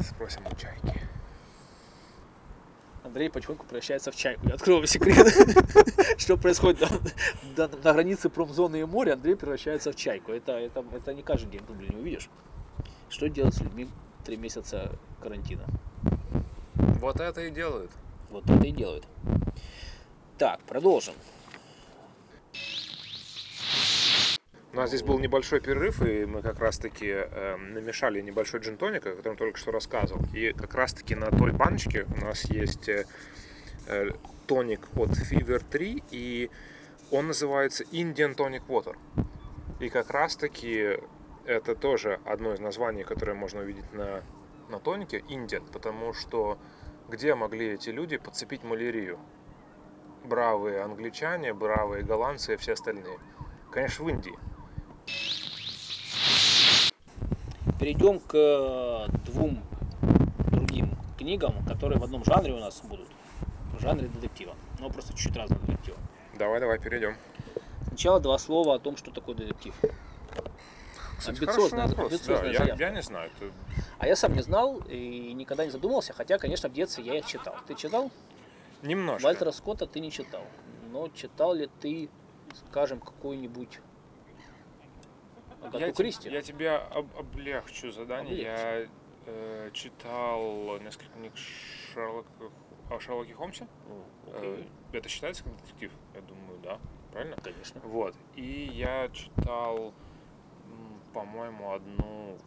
Спросим у чайки. Андрей потихоньку превращается в чайку. Я открою вам секрет, что происходит на, границе промзоны и моря. Андрей превращается в чайку. Это, это, это не каждый день в Дублине увидишь. Что делать с людьми три месяца карантина? Вот это и делают. Вот это и делают. Так, продолжим. У нас здесь был небольшой перерыв, и мы как раз-таки э, намешали небольшой джин-тоник, о котором только что рассказывал. И как раз-таки на той баночке у нас есть э, э, тоник от Fever 3, и он называется Indian Tonic Water. И как раз-таки это тоже одно из названий, которое можно увидеть на, на тонике, Indian, потому что где могли эти люди подцепить малярию? Бравые англичане, бравые голландцы и все остальные. Конечно, в Индии. Перейдем к э, двум другим книгам, которые в одном жанре у нас будут. В жанре детектива. Но просто чуть-чуть разных детективов. Давай, давай, перейдем. Сначала два слова о том, что такое детектив. Кстати, Амбициозная- амбициозная Да, я, я не знаю. это- А я сам не знал и никогда не задумывался, хотя, конечно, в детстве я их читал. Ты читал? Немножко. Вальтера Скотта ты не читал. Но читал ли ты, скажем, какую-нибудь Агату я, Кристи? я тебя об- облегчу задание. Я э, читал несколько книг Шерлока, о Шерлоке Холмсе. О, Э, это считается как детектив? Я думаю, да. Правильно? конечно. Вот. И я читал, по-моему, одну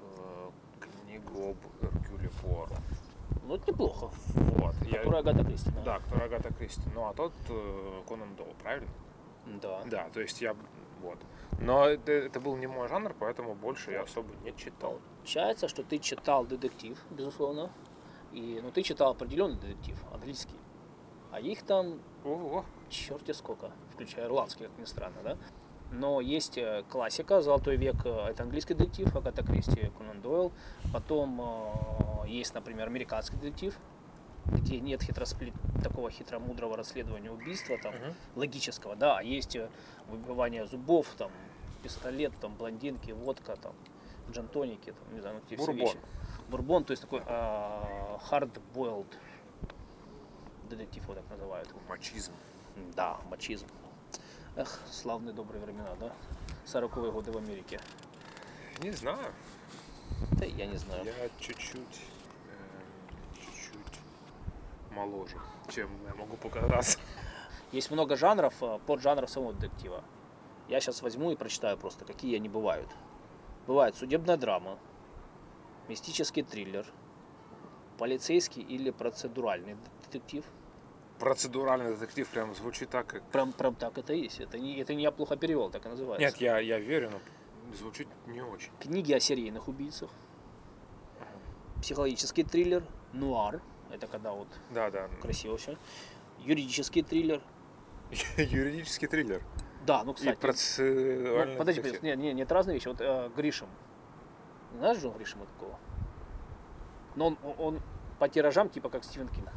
э, книгу об Эркюле Пуаро. Ну, это неплохо. Вот. Я- Которая Агата Кристи. Да, который Агата Кристи. Ну, а тот э, Конан Дойл, правильно? Да. Да, то есть я вот. Но это, это был не мой жанр, поэтому больше я особо не читал. Получается, что ты читал детектив, безусловно. И, ну, ты читал определенный детектив, английский. А их там Ого. черти сколько, включая ирландский, как ни странно, да? Но есть э, классика, «Золотой век» э, — это английский детектив, Агата Кристи, Конан Дойл. Потом э, есть, например, американский детектив, где нет хитросплит, такого хитромудрого расследования убийства, там, Мгм. логического, да, а есть э, выбивание зубов, там, пистолет, там, блондинки, водка, там, джантоники, там, не знаю, ну, все Бурбон. вещи. Бурбон, то есть такой э, hard-boiled детектив, его так называют. Мачизм. Да, мачизм. Эх, славные добрые времена, да? 40-е годы в Америке. Не знаю. Да я не знаю. Я чуть-чуть моложе, чем я могу показаться. Есть много жанров, э, поджанров самого детектива. Я сейчас возьму и прочитаю просто, какие они бывают. Бывает судебная драма, мистический триллер, полицейский или процедуральный детектив. Процедуральный детектив прям звучит так, как... Прям, прям так это и есть. Это не, это не я плохо перевел, так и называется. Нет, я, я верю, но звучит не очень. Книги о серийных убийцах, психологический триллер, нуар, это когда вот Да, да. красиво все, юридический триллер. Юридический триллер. Да, ну И кстати. процедуральный Ну, подожди, подожди, не, не, не, это разные вещи. Вот э, Гришем. Знаешь Джон Гришема такого? Но он, он по тиражам типа как Стивен Кинг.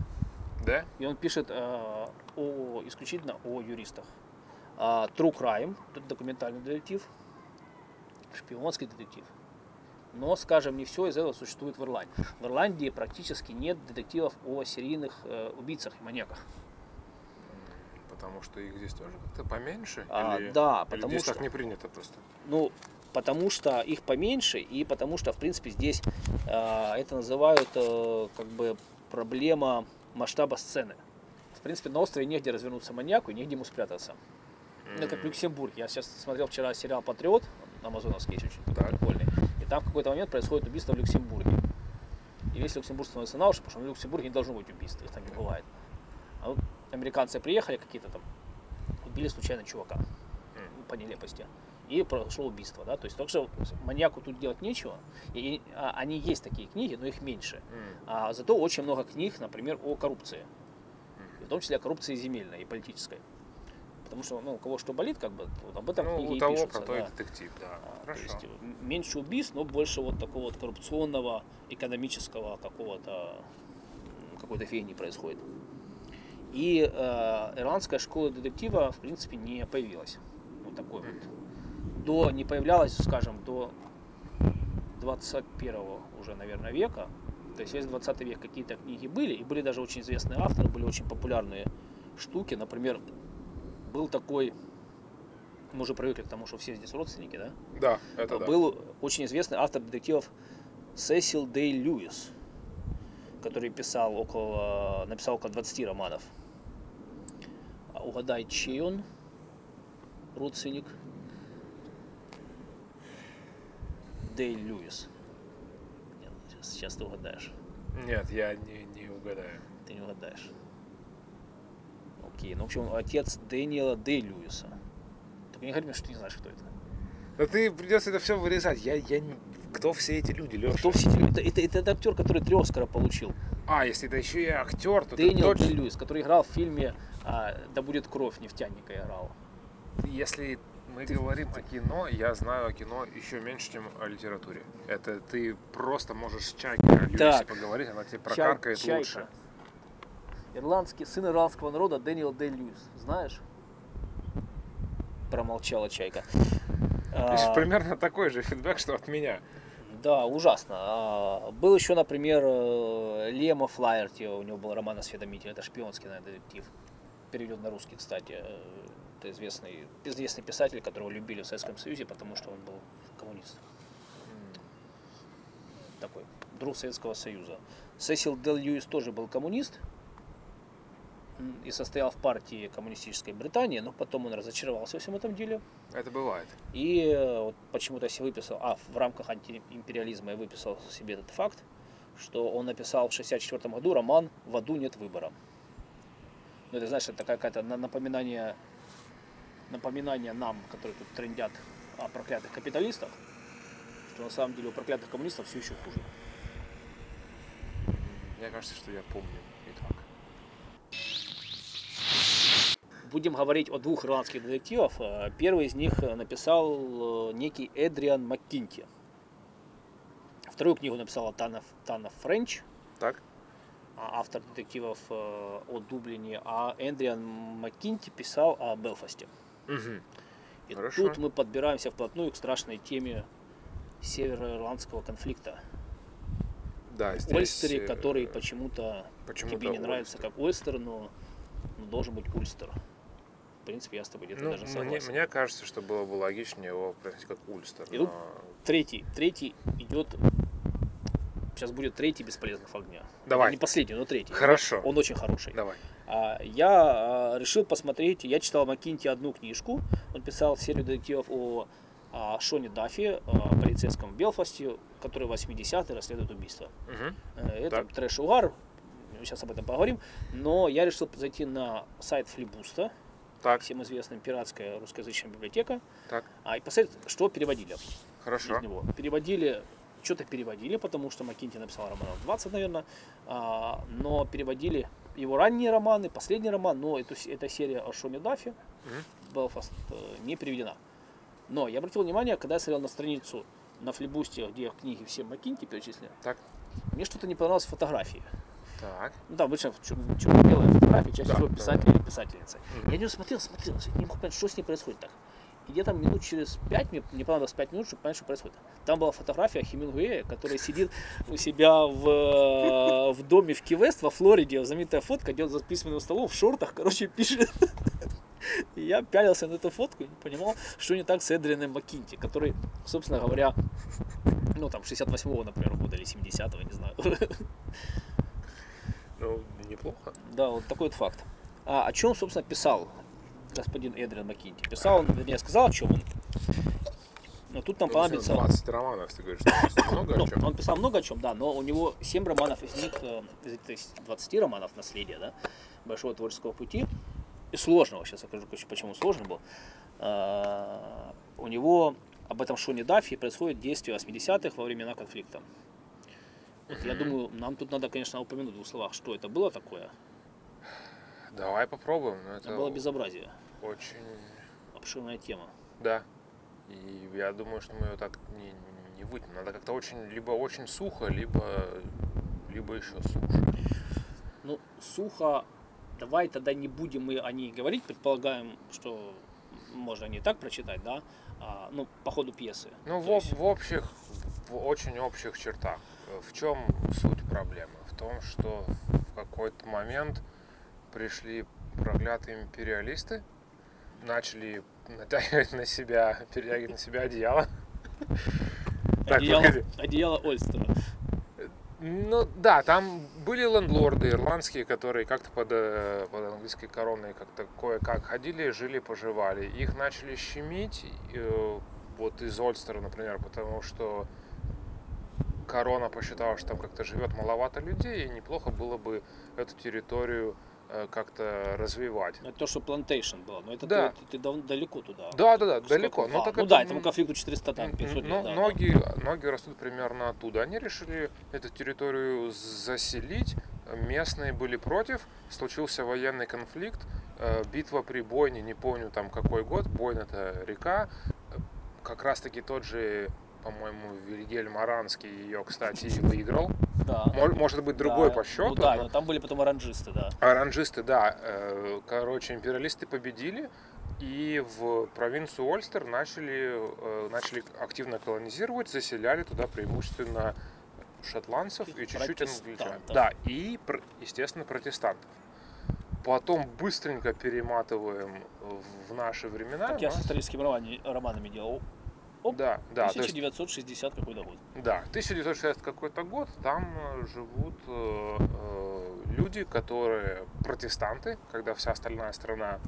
Да? И он пишет э, о, исключительно о юристах. А, True Crime, документальный детектив, шпионский детектив. Но, скажем, не все из этого существует в Ирландии. В Ирландии практически нет детективов о серийных э, убийцах и маньяках. Потому что их здесь тоже как-то поменьше? А, или, да, или потому здесь что- так не принято просто? Ну, потому что их поменьше, и потому что, в принципе, здесь э, это называют э, как бы проблема масштаба сцены. В принципе, на острове негде развернуться маньяку и негде ему спрятаться. Это как Люксембург. Я сейчас смотрел вчера сериал «Патриот», амазоновский есть очень Так. прикольный. Там в какой-то момент происходит убийство в Люксембурге. И весь Люксембург становится на уши, потому что в Люксембурге не должно быть убийств, их там не бывает. А вот американцы приехали какие-то там, убили случайно чувака по нелепости. И прошло убийство, да, то есть что маньяку тут делать нечего. И а, они есть такие книги, но их меньше. А зато очень много книг, например, о коррупции. В том числе о коррупции земельной и политической. Потому что, ну, у кого что болит, как бы, вот об этом Ну, книги у и того, пишутся, про то и да. детектив, да. А, то Хорошо. есть м- меньше убийств, но больше вот такого вот коррупционного, экономического какого-то какой-то фигни происходит. И э, ирландская школа детектива, в принципе, не появилась. Вот такой вот. До, не появлялась, скажем, до 21 уже, наверное, века. То есть весь 20 век какие-то книги были, и были даже очень известные авторы, были очень популярные штуки. Например, был такой, мы уже привыкли к тому, что все здесь родственники, да? Да, это да. был очень известный автор детективов Сесил Дей Льюис, который писал около, написал около 20 романов. А угадай, чей он родственник? Дей Льюис. Нет, сейчас, сейчас ты угадаешь. Нет, я не, не угадаю. Ты не угадаешь. Окей, ну в общем, отец Дэниела Дей Льюиса. Только не говори мне, что ты не знаешь, кто это. Да ты придется это все вырезать. Я, я не... Кто все эти люди, Леша? Кто все эти люди? Это, это, это, это актер, который три Оскара получил. А, если это еще и актер, то Дэниел ты точно... Льюис, который играл в фильме а, «Да будет кровь» нефтяника играл. Если мы говорим о кино, я знаю о кино еще меньше, чем о литературе. Это ты просто можешь с Чайкой о Льюисе Так. поговорить, она тебе Чай- прокаркает Чайка. Ирландский, сын ирландского народа Дэниел Дей Льюис. Знаешь? Промолчала Чайка. А, Видишь, примерно такой же фидбэк, что от меня. Да, ужасно. А, Был еще, например, э, Лема Флайерти, у него был роман «Осведомитель», это шпионский наверное, детектив. Переведен на русский, кстати. Э, Это известный, известный писатель, которого любили в Советском Союзе, потому что он был коммунист. Такой, друг Советского Союза. Сесил Дел Льюис тоже был коммунист и состоял в партии коммунистической Британии, но потом он разочаровался во всем этом деле. Это бывает. И э, вот почему-то себе выписал, а в рамках антиимпериализма я выписал себе этот факт, что он написал в 64 году роман «В аду нет выбора». Ну, это, знаешь, это какая-то на- напоминание, напоминание нам, которые тут трендят о проклятых капиталистах, что на самом деле у проклятых коммунистов все еще хуже. Мне кажется, что я помню и так. Будем говорить о двух ирландских детективах. Э, Первый из них э, написал э, некий Эдриан Маккинти. Вторую книгу написала Тана, Тана Френч, Так? а, автор детективов о Дублине, а Эдриан Маккинти писал о Белфасте. Угу. И Хорошо. тут мы подбираемся вплотную к страшной теме североирландского конфликта. Да, здесь... Ольстере, э, который почему-то почему-то тебе не нравится как Ольстер, но, но должен быть Ульстер. В принципе, я с тобой где-то Ну, даже мне, согласен. мне кажется, что было бы логичнее его произносить как Ульстер. И тут но- Третий, третий идет. Сейчас будет третий бесполезных огня. Давай. Не последний, но третий. Хорошо. Он очень хороший. Давай. А, я а, решил посмотреть, я читал Маккинти одну книжку, он писал серию детективов о а, Шоне Даффи, полицейском в Белфасте, который в 80-е расследует убийство. Э, Это Так. трэш-угар, сейчас об этом поговорим, но я решил зайти на сайт Флибуста, Так, всем известная пиратская русскоязычная библиотека, так, а, и посмотреть, что переводили хорошо. из него. Переводили, что-то переводили, потому что Маккинти написал романов 20, наверное, а, но переводили его ранние романы, последний роман, но эту, эта серия о Шоне Даффи, Мгм. Белфаст, э, не переведена. Но я обратил внимание, когда я смотрел на страницу на флибусте, где в книге все Маккинти перечислены, Так, мне что-то не понравилось в фотографии. Так. Ну там обычно черно-белая фотография, чаще Да, всего да, писатель или писательница. Мгм. Я нее смотрел, смотрел, не мог понять, что с ней происходит так. И где-то минут через пять, мне, мне понадобилось пять минут, чтобы понять, что происходит. Там была фотография Хемингуэя, который сидит у себя в, э, в доме в Ки-Вест во Флориде, знаменитая фотка, где он за письменным столом в шортах, короче, пишет. И я пялился на эту фотку и не понимал, что не так с Эдрианом Маккинти, который, собственно говоря, ну там 68-го, например, года или 70-го, не знаю. Ну, неплохо. Да, вот такой вот факт. А о чем, собственно, писал господин Эдриан Маккинти? Писал он, вернее, сказал, о чем он. Но тут нам Ну, понадобится... 20 романов, ты говоришь, что много Ну, о чем. он писал много о чем, да, но у него 7 романов, из них, э, из этих 20 романов наследия, да, большого творческого пути, и сложного, сейчас я скажу, почему сложный был, А, у него об этом Шоне Даффи происходит действие 80-х во времена конфликта. Вот я думаю, нам тут надо, конечно, упомянуть в двух словах, что это было такое. Давай попробуем. но Это Это было безобразие, очень... обширная тема. Да. И я думаю, что мы ее так не, не вытянем. Надо как-то очень, либо очень сухо, либо, либо еще суше. Ну, сухо, давай тогда не будем мы о ней говорить, предполагаем, что можно не так прочитать, да, а, ну, по ходу пьесы. Ну, То в, есть, в общих, в очень общих чертах. В чем суть проблемы? В том, что в какой-то момент пришли проклятые империалисты, начали натягивать на себя, перетягивать на себя одеяло. Так, Одеяло, одеяло Ольстера. Ну да, там были лендлорды ирландские, которые как-то под, э, под английской короной как-то кое-как ходили, жили, поживали. Их начали щемить, э, вот из Ольстера, например, потому что корона посчитала, что там как-то живет маловато людей, и неплохо было бы эту территорию э, как-то развивать. Это то, что плантейшн было, но это Да. ты, ты дав- далеко туда. Да, да, да, Сколько? далеко. Но А, так ну это, да, этому конфликту 400 там 500 лет. Да, да. ноги, ноги растут примерно оттуда. Они решили эту территорию заселить. Местные были против. Случился военный конфликт. Э, Битва при Бойне, не помню там какой год. Бойн это река. Э, Как раз таки тот же, по-моему, Вильгельм Аранский ее, кстати, выиграл. Да. Мо- Может быть, другой Да, по счету. Ну да, но- но там были потом оранжисты, да. Оранжисты, да. э, Короче, империалисты победили. И в провинцию Ольстер начали, э, начали активно колонизировать, заселяли туда преимущественно шотландцев и чуть-чуть англичан. Да, и, естественно, протестантов. Потом быстренько перематываем в наши времена. Как я с романи- романами делал. Оп, Да, да, то есть 1960 какой-то год. Да, 1960 какой-то год, там э, живут э, э, люди, которые протестанты, когда вся остальная страна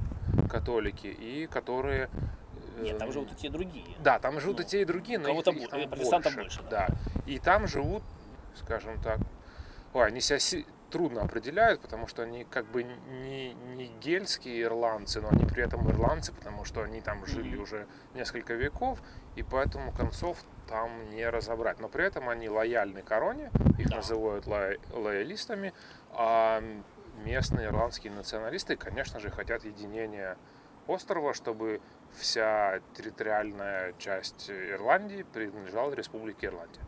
католики, и которые... э, Нет, там живут и те другие. Да, там живут ну, и те, и другие, но кого-то их, их там протестантов больше. больше, да. И там живут, скажем так, ой, они себя си- трудно определяют, потому что они как бы не, не гельские ирландцы, но они при этом ирландцы, потому что они там жили Мгм. уже несколько веков, и поэтому концов там не разобрать. Но при этом они лояльны короне, их Да. называют лоя- лоялистами, а местные ирландские националисты, конечно же, хотят единения острова, чтобы вся территориальная часть Ирландии принадлежала Республике Ирландия.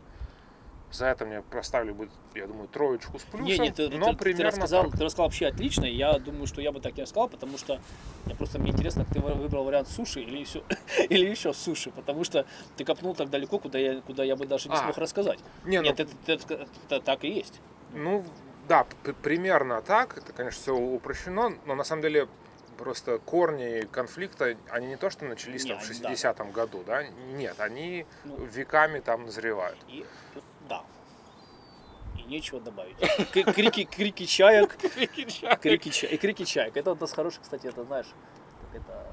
За это мне проставили будет, я думаю, троечку с плюсом, Не, не, ты, но ты- ты примерно рассказал, так. ты рассказал вообще отлично. Я думаю, что я бы так не рассказал, потому что я просто мне интересно, как ты вы- выбрал вариант суши или еще, или еще суши, потому что ты копнул так далеко, куда я, куда я бы даже не А, смог рассказать. Не, ну, Нет, это, это- это так и есть. Ну, да, примерно так. Это, конечно, все упрощено, но на самом деле просто корни конфликта, они не то, что начались Не, там в они- да. 60-м году, да, нет, они Ну. веками там назревают. И. И нечего добавить. Крики, крики чаек, крики чаек. И крики чаек. Это вот из хороших, кстати, это знаешь, это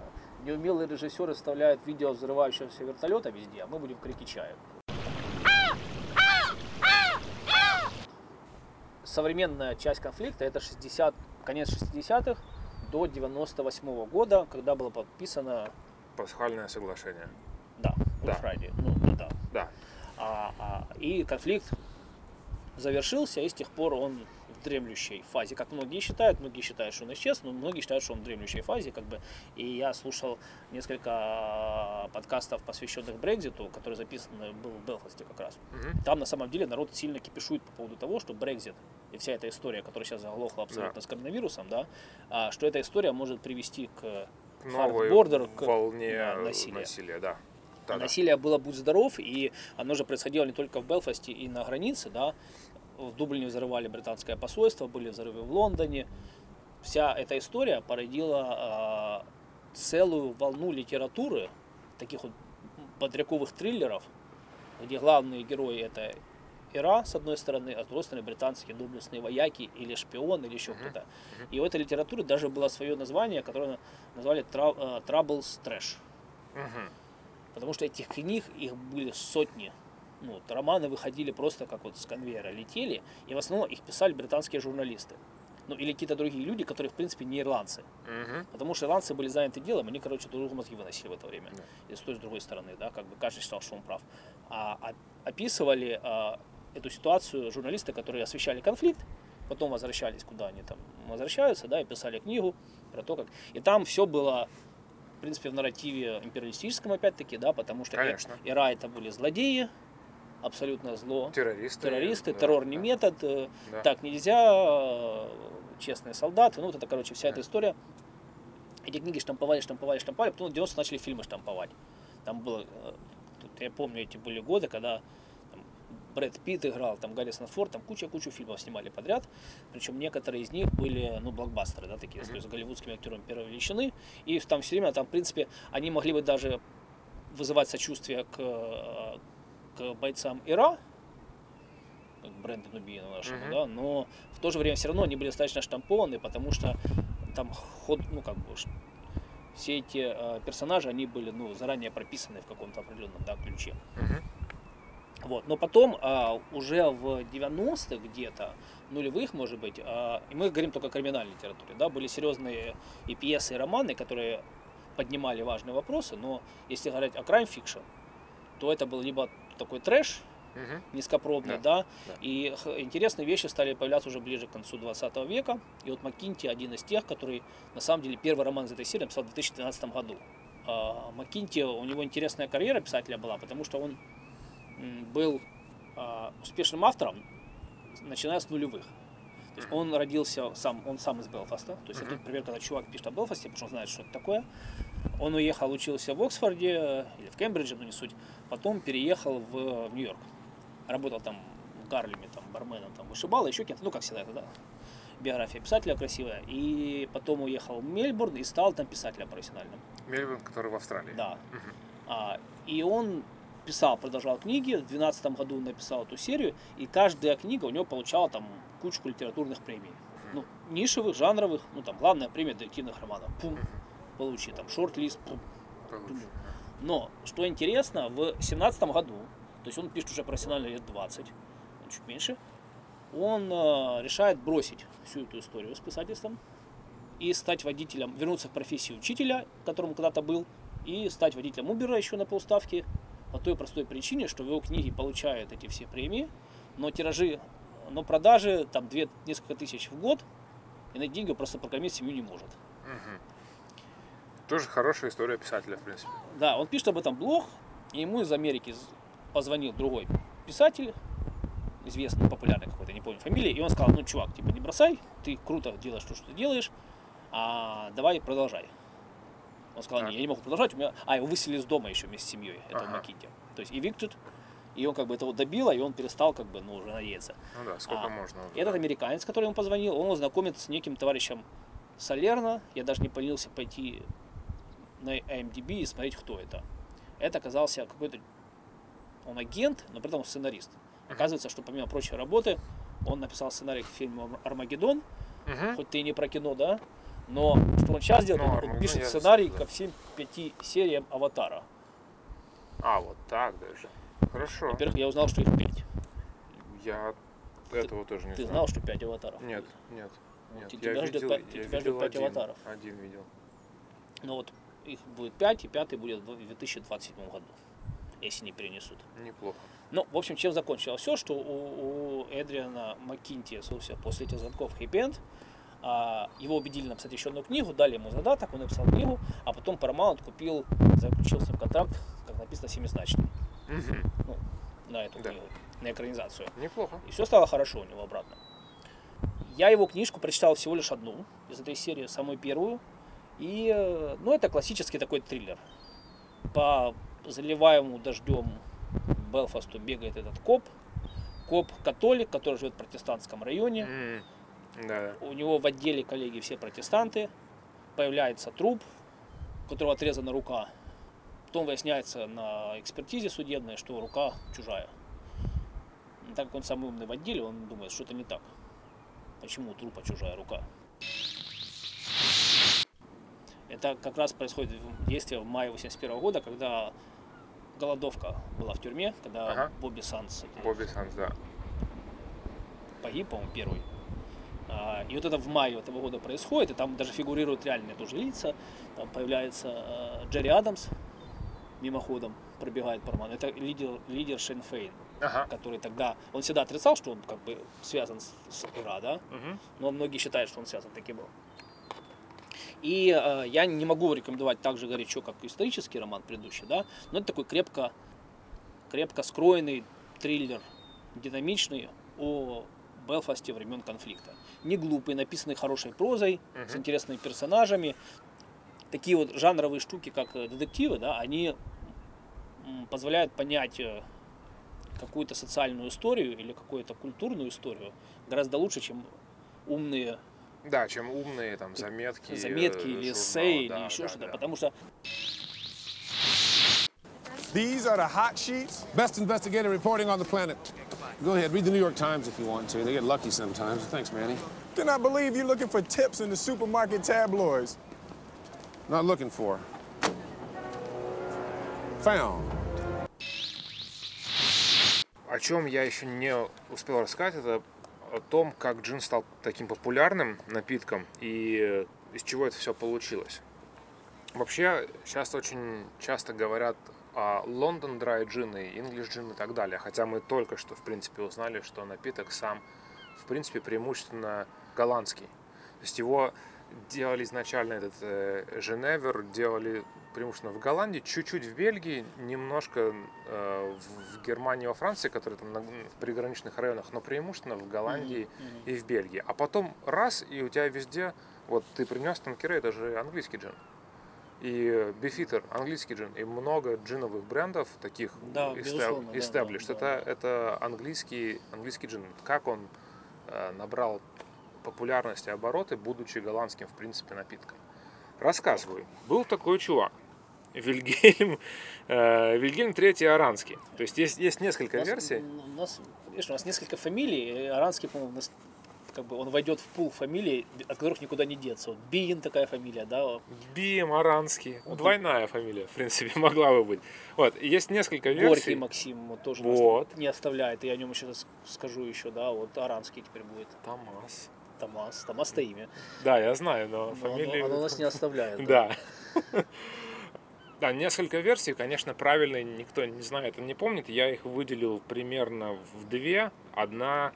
неумелые режиссеры вставляют видео взрывающегося вертолета везде, а мы будем крики чаек. Современная часть конфликта это 60, конец 60-х до 98 года, когда было подписано, Пасхальное соглашение. да, Да. Ну, ну да, Да. А, а, и конфликт завершился, и с тех пор он в дремлющей фазе. Как многие считают, многие считают, что он исчез, но многие считают, что он в дремлющей фазе. Как бы. И я слушал несколько а, подкастов, посвященных Брекзиту, которые записаны был в Белфасте как раз. Там на самом деле народ сильно кипишует по поводу того, что Брекзит и вся эта история, которая сейчас заглохла абсолютно с коронавирусом, да, а, что эта история может привести к новой Hardborder, к- волне да, насилия. насилия, да. Да, да. Насилие было будь здоров, и оно же происходило не только в Белфасте и на границе, да. В Дублине взорвали британское посольство, были взрывы в Лондоне. Вся эта история породила а, целую волну литературы, таких вот бодряковых триллеров, где главные герои это Ира, с одной стороны, а с другой стороны британские доблестные вояки или шпион, или еще Мгм. кто-то. И у этой литературы даже было свое название, которое назвали э, Troubles Trash. Мгм. Потому что этих книг, их были сотни. Ну, вот, романы выходили просто как вот с конвейера летели, и в основном их писали британские журналисты. Ну, или какие-то другие люди, которые, в принципе, не ирландцы. Мгм. Потому что ирландцы были заняты делом, они, короче, друг другу мозги выносили в это время. Да. И с той, и с другой стороны, да, как бы каждый считал, что он прав. А, а- описывали а, эту ситуацию журналисты, которые освещали конфликт, потом возвращались, куда они там возвращаются, да, и писали книгу про то, как... И там все было, принципе, в нарративе империалистическом, опять-таки, да, потому что Конечно. Ира это были злодеи, абсолютное зло, Террористы. террористы, да, террор не да, метод, э, да. так нельзя, э, честные солдаты, ну вот это, короче, вся Да. эта история. Эти книги штамповали, штамповали, штамповали, потом в 90 начали фильмы штамповать. Там было, э, я помню, эти были годы, когда Брэд Питт играл, там Гаррисон Форд, там куча-кучу фильмов снимали подряд. Причем некоторые из них были, ну, блокбастеры, да, такие, то есть с голливудскими актерами первой величины. И там все время, там, в принципе, они могли бы даже вызывать сочувствие к, к бойцам Ира, к Брэндону Бину нашему, Мгм. да, но в то же время все равно они были достаточно штампованы, потому что там ход, ну, как бы, все эти э, персонажи, они были, ну, заранее прописаны в каком-то определенном, да, ключе. Мгм. Вот. Но потом, а, уже в 90-х где-то, нулевых, может быть, а, и мы говорим только о криминальной литературе, да, были серьезные и пьесы, и романы, которые поднимали важные вопросы, но если говорить о crime fiction, то это был либо такой трэш Мгм. низкопробный, Да, да, да. и интересные вещи стали появляться уже ближе к концу 20 века, и вот Маккинти один из тех, который, на самом деле, первый роман из этой серии написал в 2012 году. А, Маккинти, у него интересная карьера писателя была, потому что он был а, успешным автором, начиная с нулевых. То есть он родился сам, он сам из Белфаста. То есть это, например, когда чувак пишет о Белфасте, потому что он знает, что это такое. Он уехал, учился в Оксфорде э, или в Кембридже, ну не суть. Потом переехал в, в Нью-Йорк. Работал там в Гарлеме, там, барменом, там, вышибал, еще кем-то, ну как всегда это, да. Биография писателя красивая. И потом уехал в Мельбурн и стал там писателем профессиональным. Мельбурн, который в Австралии. Да. Мгм. А, и он писал, продолжал книги. В 2012 году он написал эту серию, и каждая книга у него получала там кучку литературных премий. Ну, нишевых, жанровых, ну там главная премия детективных романов. Пум, получи, там шорт-лист, пум. Но, что интересно, в 2017 году, то есть он пишет уже профессионально лет 20, ну, чуть меньше, он э, решает бросить всю эту историю с писательством и стать водителем, вернуться к профессии учителя, которым когда-то был, и стать водителем Uber еще на полставки, по той простой причине, что его книги получают эти все премии, но тиражи, но продажи там две, несколько тысяч в год, и на деньги просто прокормить семью не может. Мгм. Тоже хорошая история писателя, в принципе. Да, он пишет об этом блог, и ему из Америки позвонил другой писатель, известный, популярный какой-то, не помню фамилии, и он сказал, ну, чувак, типа, не бросай, ты круто делаешь то, что ты делаешь, а давай продолжай. Он сказал, не, я не могу продолжать, у меня... А, его выселили из дома еще вместе с семьей, этого Ага. Макинти. То есть evicted, и он как бы этого добило, и он перестал как бы, ну, уже надеяться. Ну да, сколько А, можно. уже, Этот да. американец, который ему позвонил, он знакомится с неким товарищем Салерно. Я даже не поленился пойти на IMDb и смотреть, кто это. Это оказался какой-то... Он агент, но при этом сценарист. Оказывается, что помимо прочей работы, он написал сценарий к фильму «Армагеддон», Мгм. хоть ты и не про кино, да? Но что он сейчас делает, Ну, он пишет я сценарий да. ко всем пяти сериям «Аватара». А, вот так даже. Хорошо. Во-первых, я узнал, что их пять. Я этого тоже не Ты знал. знал, что пять «Аватаров»? Нет, нет. Ну, Нет, те- я тебя ждет видел, пять- я тебя ждет пять один, аватаров. Один видел. Ну вот их будет 5, и пятый будет в 2027 году, если не перенесут. Неплохо. Ну, в общем, чем закончилось все, что у, у Эдриана Маккинти, собственно, после этих звонков хэппи его убедили написать еще одну книгу, дали ему задаток, он написал книгу, а потом Paramount купил, заключил с ним контракт, как написано, семизначный Мгм. на эту Да. книгу, на экранизацию. Неплохо. И все стало хорошо у него обратно. Я его книжку прочитал всего лишь одну из этой серии, самую первую. И, ну, это классический такой триллер. По заливаемому дождем Белфасту бегает этот коп. Коп-католик, который живет в протестантском районе. Да. У него в отделе коллеги все протестанты. Появляется труп, у которого отрезана рука. Потом выясняется на экспертизе судебной, что рука чужая. Ну, Так как он самый умный в отделе, он думает, что это не так. Почему у трупа чужая рука? Это как раз происходит в- действие в мае 81 года, когда голодовка была в тюрьме, когда Ага. Бобби Санс это Бобби Санс, да. погиб, по-моему, первый. А, И вот это в мае этого года происходит, и там даже фигурируют реальные тоже лица. Там появляется э, Джерри Адамс, мимоходом пробегает по роману. Это лидер, лидер Шен Фейн, Ага. который тогда, он всегда отрицал, что он как бы связан с, с Ира, да? Мгм. но многие считают, что он связан таки был. И э, я не могу рекомендовать так же горячо, как исторический роман предыдущий, да, но это такой крепко, крепко скроенный триллер, динамичный о Белфасте времен конфликта. Не глупый, написанный хорошей прозой, с Мгм. интересными персонажами. Такие вот жанровые штуки, как э, детективы, да, они позволяют понять э, какую-то социальную историю или какую-то культурную историю гораздо лучше, чем умные Да, чем умные там заметки. заметки э, или эссе, или да, еще да, что-то. да. Потому что These are the hot sheets. Best investigative reporting on the planet. Go ahead, read the New York Times if you want to. They get lucky sometimes. Thanks, Manny. Cannot believe you're looking for tips in the supermarket tabloids. Not looking for. Found. О чем я еще не успел рассказать, это о том, как джин стал таким популярным напитком и из чего это все получилось. Вообще, сейчас очень часто говорят Лондон Dry Gin и English Gin и так далее, хотя мы только что, в принципе, узнали, что напиток сам, в принципе, преимущественно голландский. То есть его делали изначально этот э, Женевер, делали преимущественно в Голландии, чуть-чуть в Бельгии, немножко э, в, в Германии, во Франции, которые там на- в приграничных районах, но преимущественно в Голландии и в Бельгии. А потом раз, и у тебя везде, вот ты принес Танкерей, это же английский джин. И Бифитер, английский джин, и много джиновых брендов таких Да, безусловно, да, established. да, это, да. это английский, английский джин. Как он э, набрал популярность и обороты, будучи голландским, в принципе, напитком. Рассказываю. Был такой чувак, Вильгельм, э, Вильгельм III Аранский. То есть есть, есть несколько у нас, версий. у нас, видишь, у нас несколько фамилий. Аранский, по-моему, нас- как бы он войдет в пул фамилий, от которых никуда не деться. Вот Биин такая фамилия, да. Бим Аранский. Двойная фамилия, в принципе, могла бы быть. Вот, есть несколько версий. Горький Максим вот тоже нас Вот. не оставляет. И я о нем еще раз скажу еще, да. Вот Аранский теперь будет. Томас. Томас. Томас-то имя. Да, я знаю, но Но оно- фамилию... Оно, нас не оставляет. Да. Да, несколько версий, конечно, правильные никто не знает и не помнит. Я их выделил примерно в две. Одна,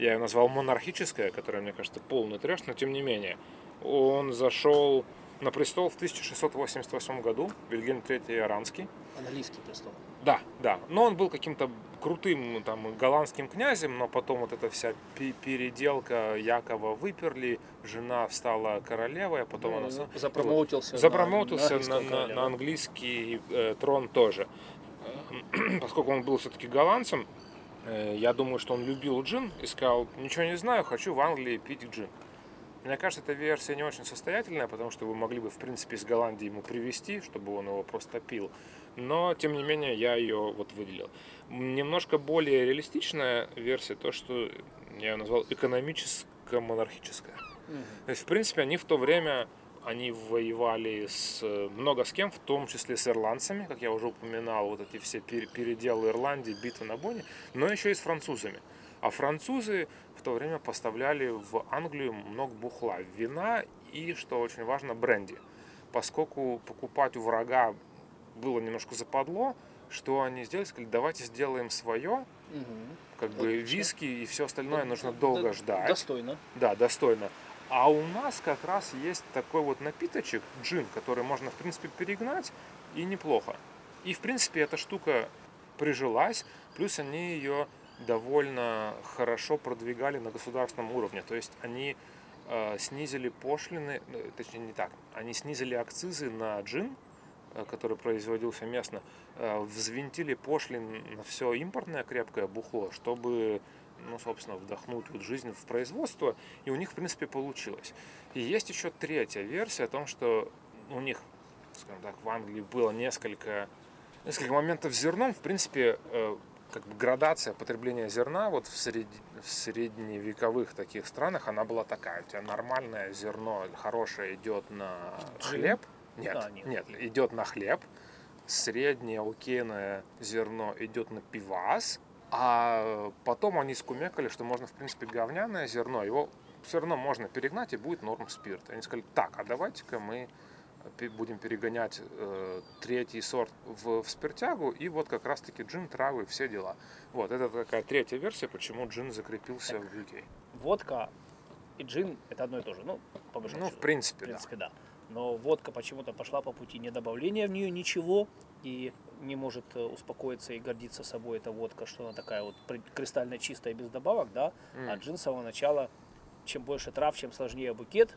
я ее назвал монархическая, которая, мне кажется, полный трэш, но тем не менее. Он зашел на престол в 1688 году, Вильгельм III Аранский. Английский престол. Да, да. Но он был каким-то крутым ну, там голландским князем, но потом вот эта вся пе- переделка Якова выперли, жена стала королевой, а потом Ну, она... запромоутился на- запромоутился на на, на- на английский э, трон тоже. Э, Поскольку он был все-таки голландцем, я думаю, что он любил джин и сказал, ничего не знаю, хочу в Англии пить джин. Мне кажется, эта версия не очень состоятельная, потому что вы могли бы, в принципе, из Голландии ему привезти, чтобы он его просто пил. Но, тем не менее, я ее вот выделил. Немножко более реалистичная версия, то, что я назвал экономическо-монархическая. То есть, в принципе, они в то время они воевали с много с кем, в том числе с ирландцами, как я уже упоминал, вот эти все пер- переделы Ирландии, битвы на Боне, но еще и с французами. А французы в то время поставляли в Англию много бухла, вина и, что очень важно, бренди. Поскольку покупать у врага было немножко западло, что они сделали? Сказали, давайте сделаем свое, Мгм. как бы Отлично. виски и все остальное нужно долго ждать. Достойно. Да, достойно. А у нас как раз есть такой вот напиточек, джин, который можно, в принципе, перегнать, и неплохо. И, в принципе, эта штука прижилась, плюс они ее довольно хорошо продвигали на государственном уровне. То есть они э, снизили пошлины, ну, точнее не так, они снизили акцизы на джин, э, который производился местно, э, взвинтили пошлин на все импортное крепкое бухло, чтобы, ну, собственно, вдохнуть вот жизнь в производство, и у них, в принципе, получилось. И есть еще третья версия о том, что у них, скажем так, в Англии было несколько, несколько моментов с зерном, в принципе, э, как бы градация потребления зерна вот в, сред... в средневековых таких странах, она была такая. У тебя нормальное зерно, хорошее идет на хлеб. Нет, А, нет. нет, идет на хлеб. Среднее окейное зерно идет на пивас. А потом они скумекали, что можно, в принципе, говняное зерно, его все равно можно перегнать и будет норм спирт. Они сказали, так, а давайте-ка мы будем перегонять э, третий сорт в, в спиртягу, и вот как раз-таки джин, травы, все дела. Вот, это такая третья версия, почему джин закрепился в UK. Водка и джин это одно и то же. Ну, по большому Ну, в счету. принципе, В да. принципе, да. Но водка почему-то пошла по пути не добавления в нее ничего и не может э, успокоиться и гордиться собой эта водка, что она такая вот кристально чистая без добавок, да. А М. джин с самого начала, чем больше трав, чем сложнее букет,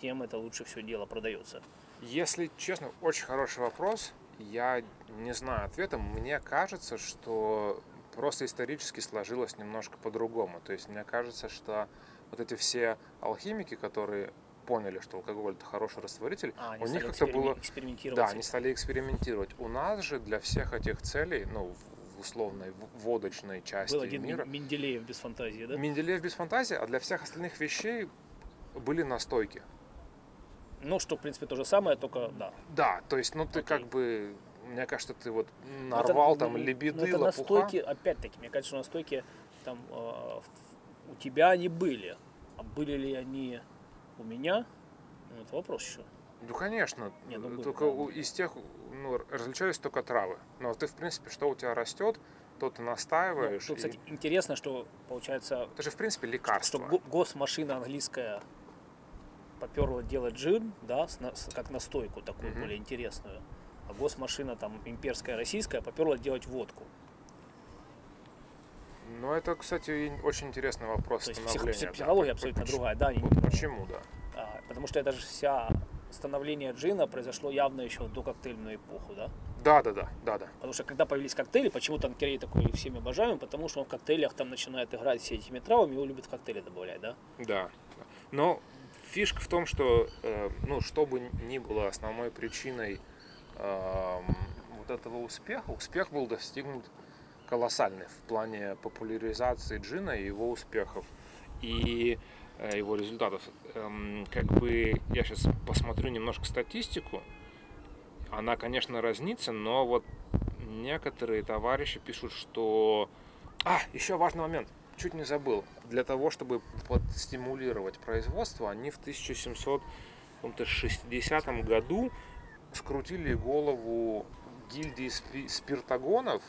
тем это лучше все дело продается. Если честно, очень хороший вопрос. Я не знаю ответа. Мне кажется, что просто исторически сложилось немножко по-другому. То есть мне кажется, что вот эти все алхимики, которые поняли, что алкоголь это хороший растворитель, А, у них как-то было... Да, они стали экспериментировать. У нас же для всех этих целей, ну, в- условной водочной части Был один мира, Мен- Менделеев без фантазии, да? Менделеев без фантазии, а для всех остальных вещей были настойки. Ну, что, в принципе, то же самое, только, да. Да, то есть, ну ты Окей. как бы, мне кажется, ты вот Но нарвал это, там ну, лебеды, ну, это лопуха. настойки, опять-таки, мне кажется, что настойки там э, у тебя они были. А были ли они у меня? Ну, это вопрос еще. Ну, конечно. Не, ну, только да. из тех, ну, различались только травы. Но ты, в принципе, что у тебя растет, то ты Ну, настаиваешь. тут, и- кстати, интересно, что получается, Это же, в принципе, что лекарство. го- госмашина английская поперла делать джин, да, с на- с- как настойку такую Мгм. более интересную. А госмашина там имперская российская поперла делать водку. Ну, это, кстати, очень интересный вопрос То есть псих- да. психология По- абсолютно поч- другая, да. Вот почему, да. а, потому что это же вся становление джина произошло явно еще до коктейльную эпоху, да? Да, да, да, да, да. Потому что когда появились коктейли, почему танкерей такой всеми обожаем, потому что он в коктейлях там начинает играть все этими травами, его любят в коктейли добавлять, да? Да. Но фишка в том, что, э, ну, что бы ни было основной причиной эм, вот этого успеха, успех был достигнут колоссальный в плане популяризации джина и его успехов и э, его результатов. Эм, как бы я сейчас посмотрю немножко статистику. Она, конечно, разнится, но вот некоторые товарищи пишут, что... А, еще важный момент. Чуть не забыл. Для того, чтобы подстимулировать производство, они в 1760 году скрутили голову гильдии спи- спиртогонов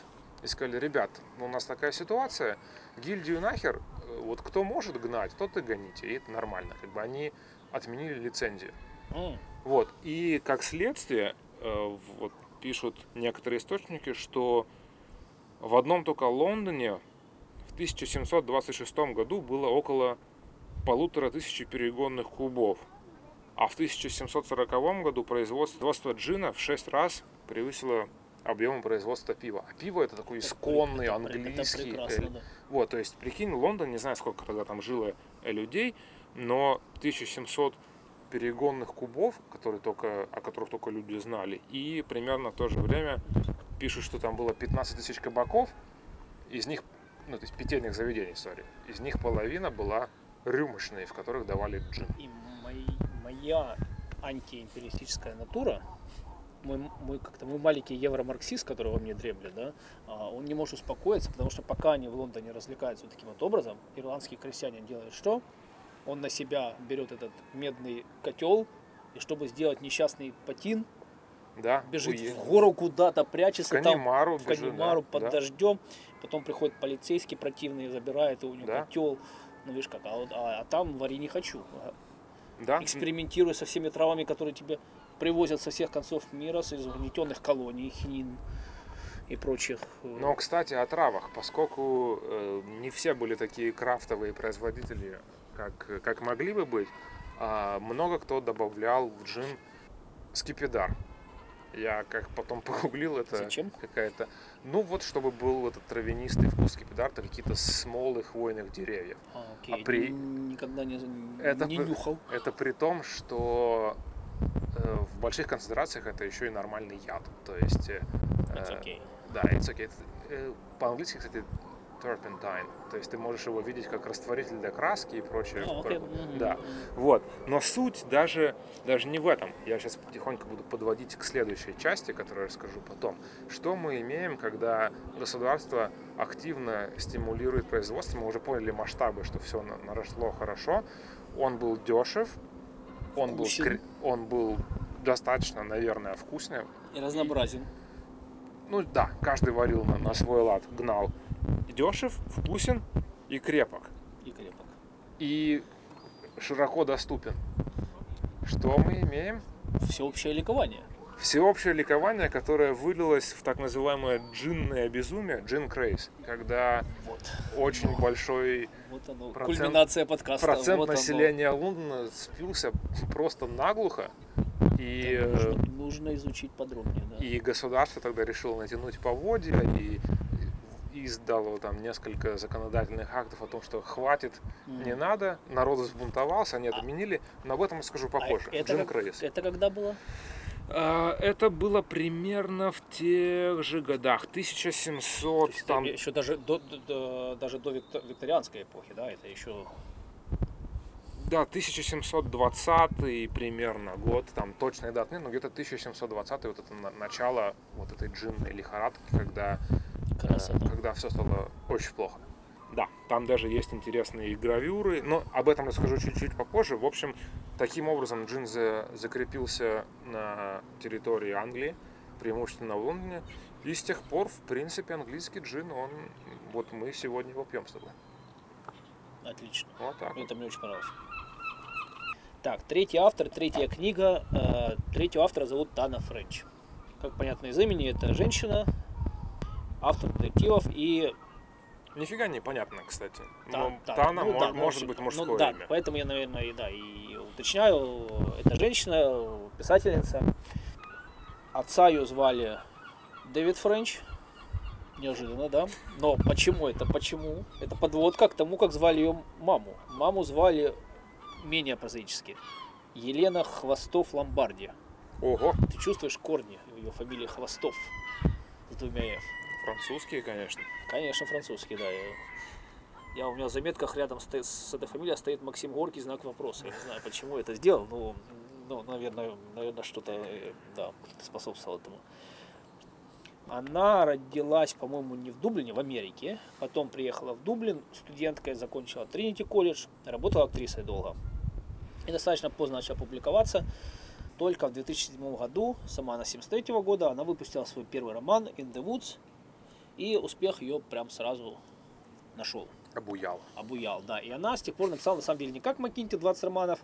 и сказали, ребят, ну, у нас такая ситуация, гильдию нахер, э, вот кто может гнать, тот и гоните, и это нормально. Как бы они отменили лицензию. М, Вот. И как следствие, э, вот пишут некоторые источники, что в одном только Лондоне в 1726 году было около полутора тысячи перегонных кубов. А в 1740 году производство джина в 6 раз превысило объемы производства пива. А пиво это такой это исконный это это английский. прекрасно, эль- да. Вот, то есть, прикинь, Лондон, не знаю, сколько тогда там жило э, людей, но 1700 перегонных кубов, которые только, о которых только люди знали, и примерно в то же время пишут, что там было 15 тысяч кабаков, из них, ну, то есть питейных заведений, сори, из них половина была рюмочные, в которых давали джин. И мои- моя антиимпериалистическая натура, мой, мой как-то мой маленький евромарксист, который во мне дремлет, да, а, он не может успокоиться, потому что пока они в Лондоне развлекаются вот таким вот образом, ирландский крестьянин делает что? Он на себя берет этот медный котел, и чтобы сделать несчастный патин, Да, бежит уе- в гору куда-то, в прячется там Канимару, в бежит, Канимару да, под да. дождем, потом приходит полицейский противный, забирает его, у него Да. котел, ну видишь как, а, а, а там вари не хочу. Да, Экспериментируя со всеми травами, которые тебе привозят со всех концов мира, с из угнетенных колоний, хинин и прочих. э, Но, кстати, о травах, поскольку э, не все были такие крафтовые производители, как, как могли бы быть, а много кто добавлял в джин скипидар. Я как потом погуглил, это Зачем? какая-то... Ну вот, чтобы был этот травянистый вкус скипидар, это какие-то смолы хвойных деревьев. а, окей, а при- никогда не, Это не при- нюхал. Это при том, что э, в больших концентрациях это еще и нормальный яд. То есть... э, It's э, okay. Да, it's okay. Э, По-английски, кстати, turpentine. То есть ты можешь его видеть как растворитель для краски и прочее. А, окей, мгм, Да. Вот. Но суть даже, даже не в этом. Я сейчас потихоньку буду подводить к следующей части, которую я расскажу потом. Что мы имеем, когда государство активно стимулирует производство? Мы уже поняли масштабы, что все наросло хорошо. Он был дешев, он был, Вкусен. он был достаточно, наверное, вкусный. И разнообразен. Ну да, каждый варил на, на свой лад, гнал. Дешев, вкусен и крепок. И крепок. И широко доступен. Что мы имеем? Всеобщее ликование. Всеобщее ликование, которое вылилось в так называемое джинное безумие, джин крейс, когда Вот. очень большой Вот оно. Процент- Кульминация подкаста. процент вот оно. населения Лондона спился просто наглухо, и, э, нужно, нужно изучить подробнее, да. и государство тогда решило натянуть поводья, и, издало там несколько законодательных актов о том, что хватит, Мгм. не надо, народ взбунтовался, они А- отменили, но об этом расскажу А попозже. это, Джим как- Крейс. это когда было? А, Это было примерно в тех же годах, 1700, То есть там, еще даже до, до- даже до викто- викторианской эпохи, да, это еще да, 1720 примерно год, там точной даты нет, но где-то 1720 вот это на- начало вот этой джинной лихорадки, когда красота. Э, когда все стало очень плохо. Да, там даже есть интересные гравюры, но об этом расскажу чуть-чуть попозже. В общем, таким образом джин за- закрепился на территории Англии, преимущественно в Лондоне. И с тех пор, в принципе, английский джин, он, вот мы сегодня его пьем с тобой. Отлично. Вот так. Это мне очень понравилось. Так, третий автор, третья книга. э, третьего автора зовут Тана Френч. Как понятно из имени, это женщина, автор детективов и Нифига не понятно, кстати. Та- Но та- Тана ну мо- да, может ну, быть ну мужское да, имя. Поэтому я, наверное, и, да, и уточняю. Это женщина, писательница. Отца ее звали Дэвид Френч. Неожиданно, да? Но почему это? Почему? Это подводка к тому, как звали ее маму. Маму звали менее прозаически. Елена Хвостов Ломбарди. Ого, Ты чувствуешь корни ее фамилии Хвостов с двумя «ф». Французские, конечно. Конечно, французский, да. Я, у меня в заметках рядом стоит, с этой фамилией стоит Максим Горький, знак вопроса. Я не знаю, почему это сделал, но, ну, наверное, наверное, что-то э, да, способствовало этому. Она родилась, по-моему, не в Дублине, в Америке. Потом приехала в Дублин, студенткой, закончила Тринити колледж, работала актрисой долго. И достаточно поздно начала публиковаться. Только в 2007 году, сама она 73 года, она выпустила свой первый роман «In the Woods», и успех ее прям сразу нашел, Обуял. обуял, да. И она с тех пор написала, на самом деле, не как Макинти 20 романов,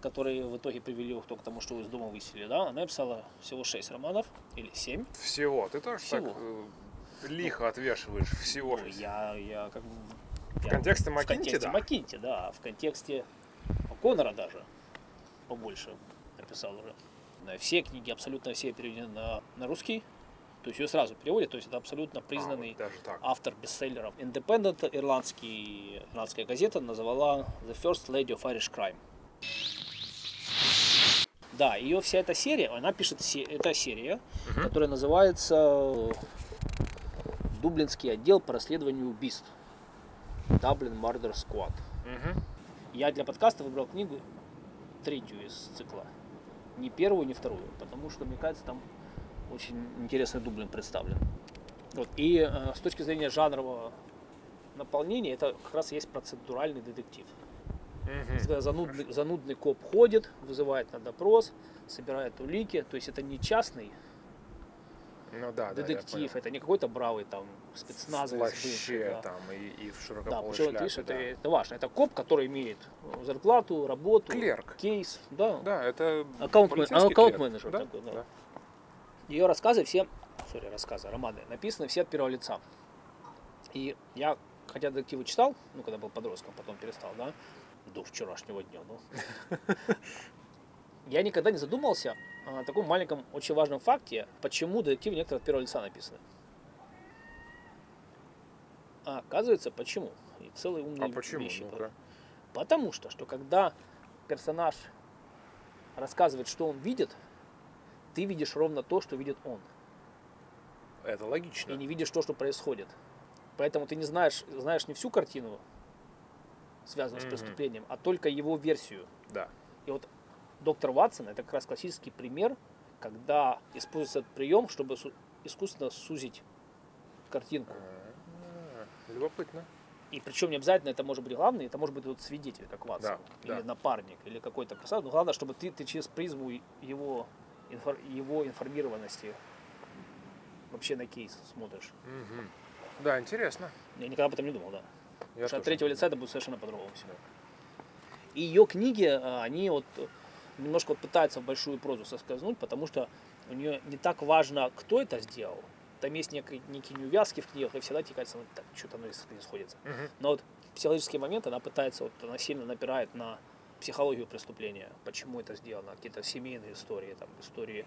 которые в итоге привели их к тому, что из дома выселили, да. Она написала всего 6 романов, или 7. Всего. Ты тоже Всего. так э, лихо отвешиваешь всего. Ой, я, я как бы... В я- контексте в Маккинти, контексте да. Маккинти, да. В контексте Конора даже побольше написал уже. Все книги, абсолютно все переведены на, на русский. То есть ее сразу переводят, то есть это абсолютно А, признанный вот даже так. автор бестселлеров. Independent, ирландский, ирландская газета, называла The First Lady of Irish Crime. Да, ее вся эта серия, она пишет, се- это серия, которая называется Дублинский отдел по расследованию убийств. Dublin Murder Squad. Мгм. Я для подкаста выбрал книгу третью из цикла. Не первую, не вторую, потому что, мне кажется, там очень интересный Дублин представлен. Вот. И э, с точки зрения жанрового наполнения, это как раз есть процедуральный детектив. Мгм. Когда занудный, занудный коп ходит, вызывает на допрос, собирает улики. То есть это не частный Ну да, да, детектив, понял. это не какой-то бравый там бывший, плаще да. там и, и в Да, широкополой причем, шляпе, видишь, это, да. это важно. Это коп, который имеет зарплату, работу, Клерк. кейс. Да. Да, это Аккаунт- аккаунт-менеджер клерк. такой, да. Ее рассказы все, сори, рассказы, романы, написаны все от первого лица. И я, хотя детективы читал, ну, когда был подростком, потом перестал, да, до вчерашнего дня, ну. Я никогда не задумывался о таком маленьком, очень важном факте, почему детективы некоторые от первого лица написаны. А оказывается, почему? И целые умные А почему? вещи. Ну-ка. Потому что, что когда персонаж рассказывает, что он видит, ты видишь ровно то, что видит он. Это логично. И не видишь то, что происходит. Поэтому ты не знаешь, знаешь не всю картину, связанную Мгм. с преступлением, а только его версию. Да. И вот доктор Ватсон это как раз классический пример, когда используется этот прием, чтобы искусственно сузить картинку. А, Любопытно. И причем не обязательно это может быть главный, это может быть вот свидетель, как Ватсон, Да, или да. напарник, или какой-то персонаж. Но главное, чтобы ты, ты через призму его, инфор- его информированности вообще на кейс смотришь. Мгм. Да, интересно. Я никогда об этом не думал, да. Я Потому что от третьего лица это будет совершенно по-другому все. И ее книги, а, они вот э, немножко вот пытаются в большую прозу соскользнуть, потому что у нее не так важно, кто это сделал. Там есть некие, некие неувязки в книгах, и всегда тебе кажется, ну, так, что-то оно не сходится. Мгм. Но вот психологический момент, она пытается, вот, она сильно напирает на психологию преступления, почему это сделано, какие-то семейные истории, там, истории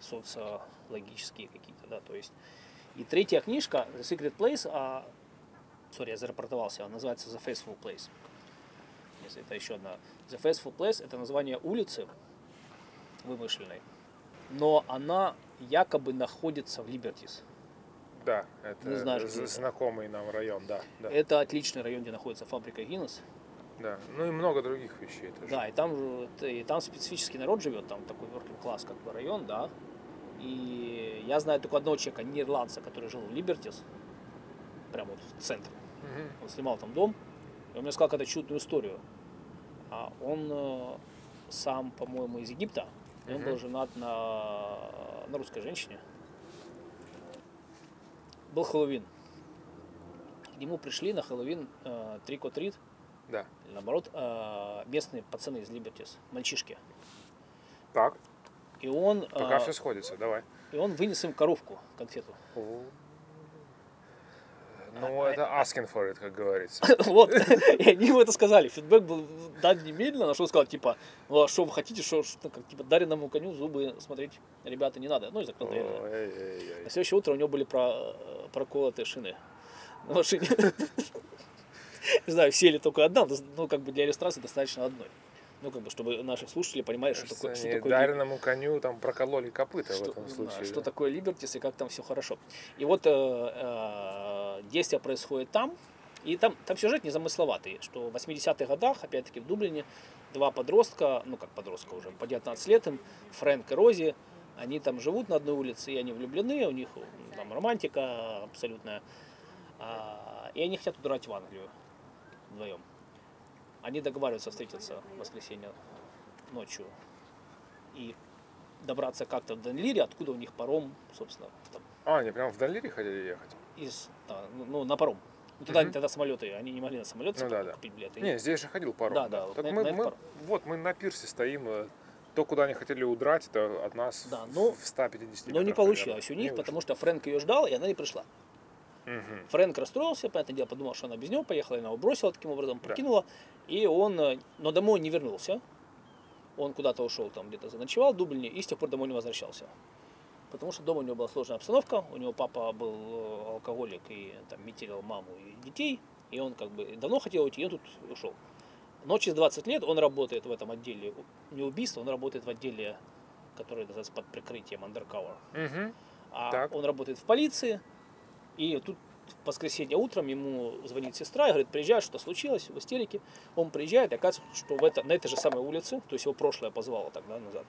социологические какие-то, да, то есть. И третья книжка, The Secret Place, а, сори, я зарапортовался, она называется The Faithful Place. Если это еще одна. The Faithful Place – это название улицы вымышленной, но она якобы находится в Либертис. Да, это Не знаю, это. знакомый нам район, да, да, Это отличный район, где находится фабрика Гиннес. Да. Ну и много других вещей тоже. Да, и там, и там специфический народ живет, там такой working класс как бы район, да. И я знаю только одного человека, нидерландца, который жил в Либертис, прямо вот в центре. Мгм. Он снимал там дом, и он мне сказал какую-то чудную историю. А он э, сам, по-моему, из Египта, и он был женат на, на русской женщине. Был Хэллоуин. К нему пришли на Хэллоуин э, трик-о-трит, Да. или наоборот, э, местные пацаны из Либертис, мальчишки. Так, И он, пока э, все сходится, давай. и он вынес им коровку, конфету. Ну, это asking for it, как говорится. Вот, и они ему это сказали. Фидбэк был дан немедленно, на что он сказал, типа, ну а что вы хотите, что, что как, типа, дареному коню зубы смотреть, ребята, не надо. Ну и закрыл дверь. На следующее утро у него были про, э, проколотые шины на машине. Не знаю, все ли только одна, но, как бы для иллюстрации достаточно одной. Ну, как бы, чтобы наши слушатели понимали, что такое, что такое дареному коню там прокололи копыта в что, этом да, случае. что да. такое Либертис и как там все хорошо. И вот э, э, действие происходит там, и там, там сюжет незамысловатый, что в 80-х годах, опять-таки в Дублине, два подростка, ну как подростка уже, по 19 лет им, Фрэнк и Рози, они там живут на одной улице, и они влюблены, у них там романтика абсолютная, А, и они хотят удрать в Англию вдвоем. Они договариваются встретиться в воскресенье ночью и добраться как-то в Денлире, откуда у них паром, собственно, там, А, они прям в Далире хотели ехать? из, да, ну, ну, на паром. Ну, тогда, Мгм. тогда самолеты, они не могли на самолет Ну да, да. купить билеты. Не, здесь же ходил паром. Да, да, Так на- мы, на мы- паром. вот мы на пирсе стоим. э, То, куда они хотели удрать, это от нас Да, но- в 150 Но не получилось у примерно. них, Не потому что Фрэнк ее ждал, и она не пришла. Мгм. Фрэнк расстроился, понятное дело, подумал, что она без него поехала, и она его бросила таким образом, Да. покинула. И он, э, но домой не вернулся. Он куда-то ушел, там где-то заночевал в Дублине, и с тех пор домой не возвращался. Потому что дома у него была сложная обстановка, у него папа был э, алкоголик и там метелил маму и детей, и он как бы давно хотел уйти, и он тут ушел. Но через 20 лет он работает в этом отделе, не убийства, он работает в отделе, который называется под прикрытием undercover. Мгм. А Так. он работает в полиции, и тут в воскресенье утром ему звонит сестра и говорит, приезжай, что случилось в истерике. Он приезжает, и оказывается, что в это, на этой же самой улице, то есть его прошлое позвало тогда назад,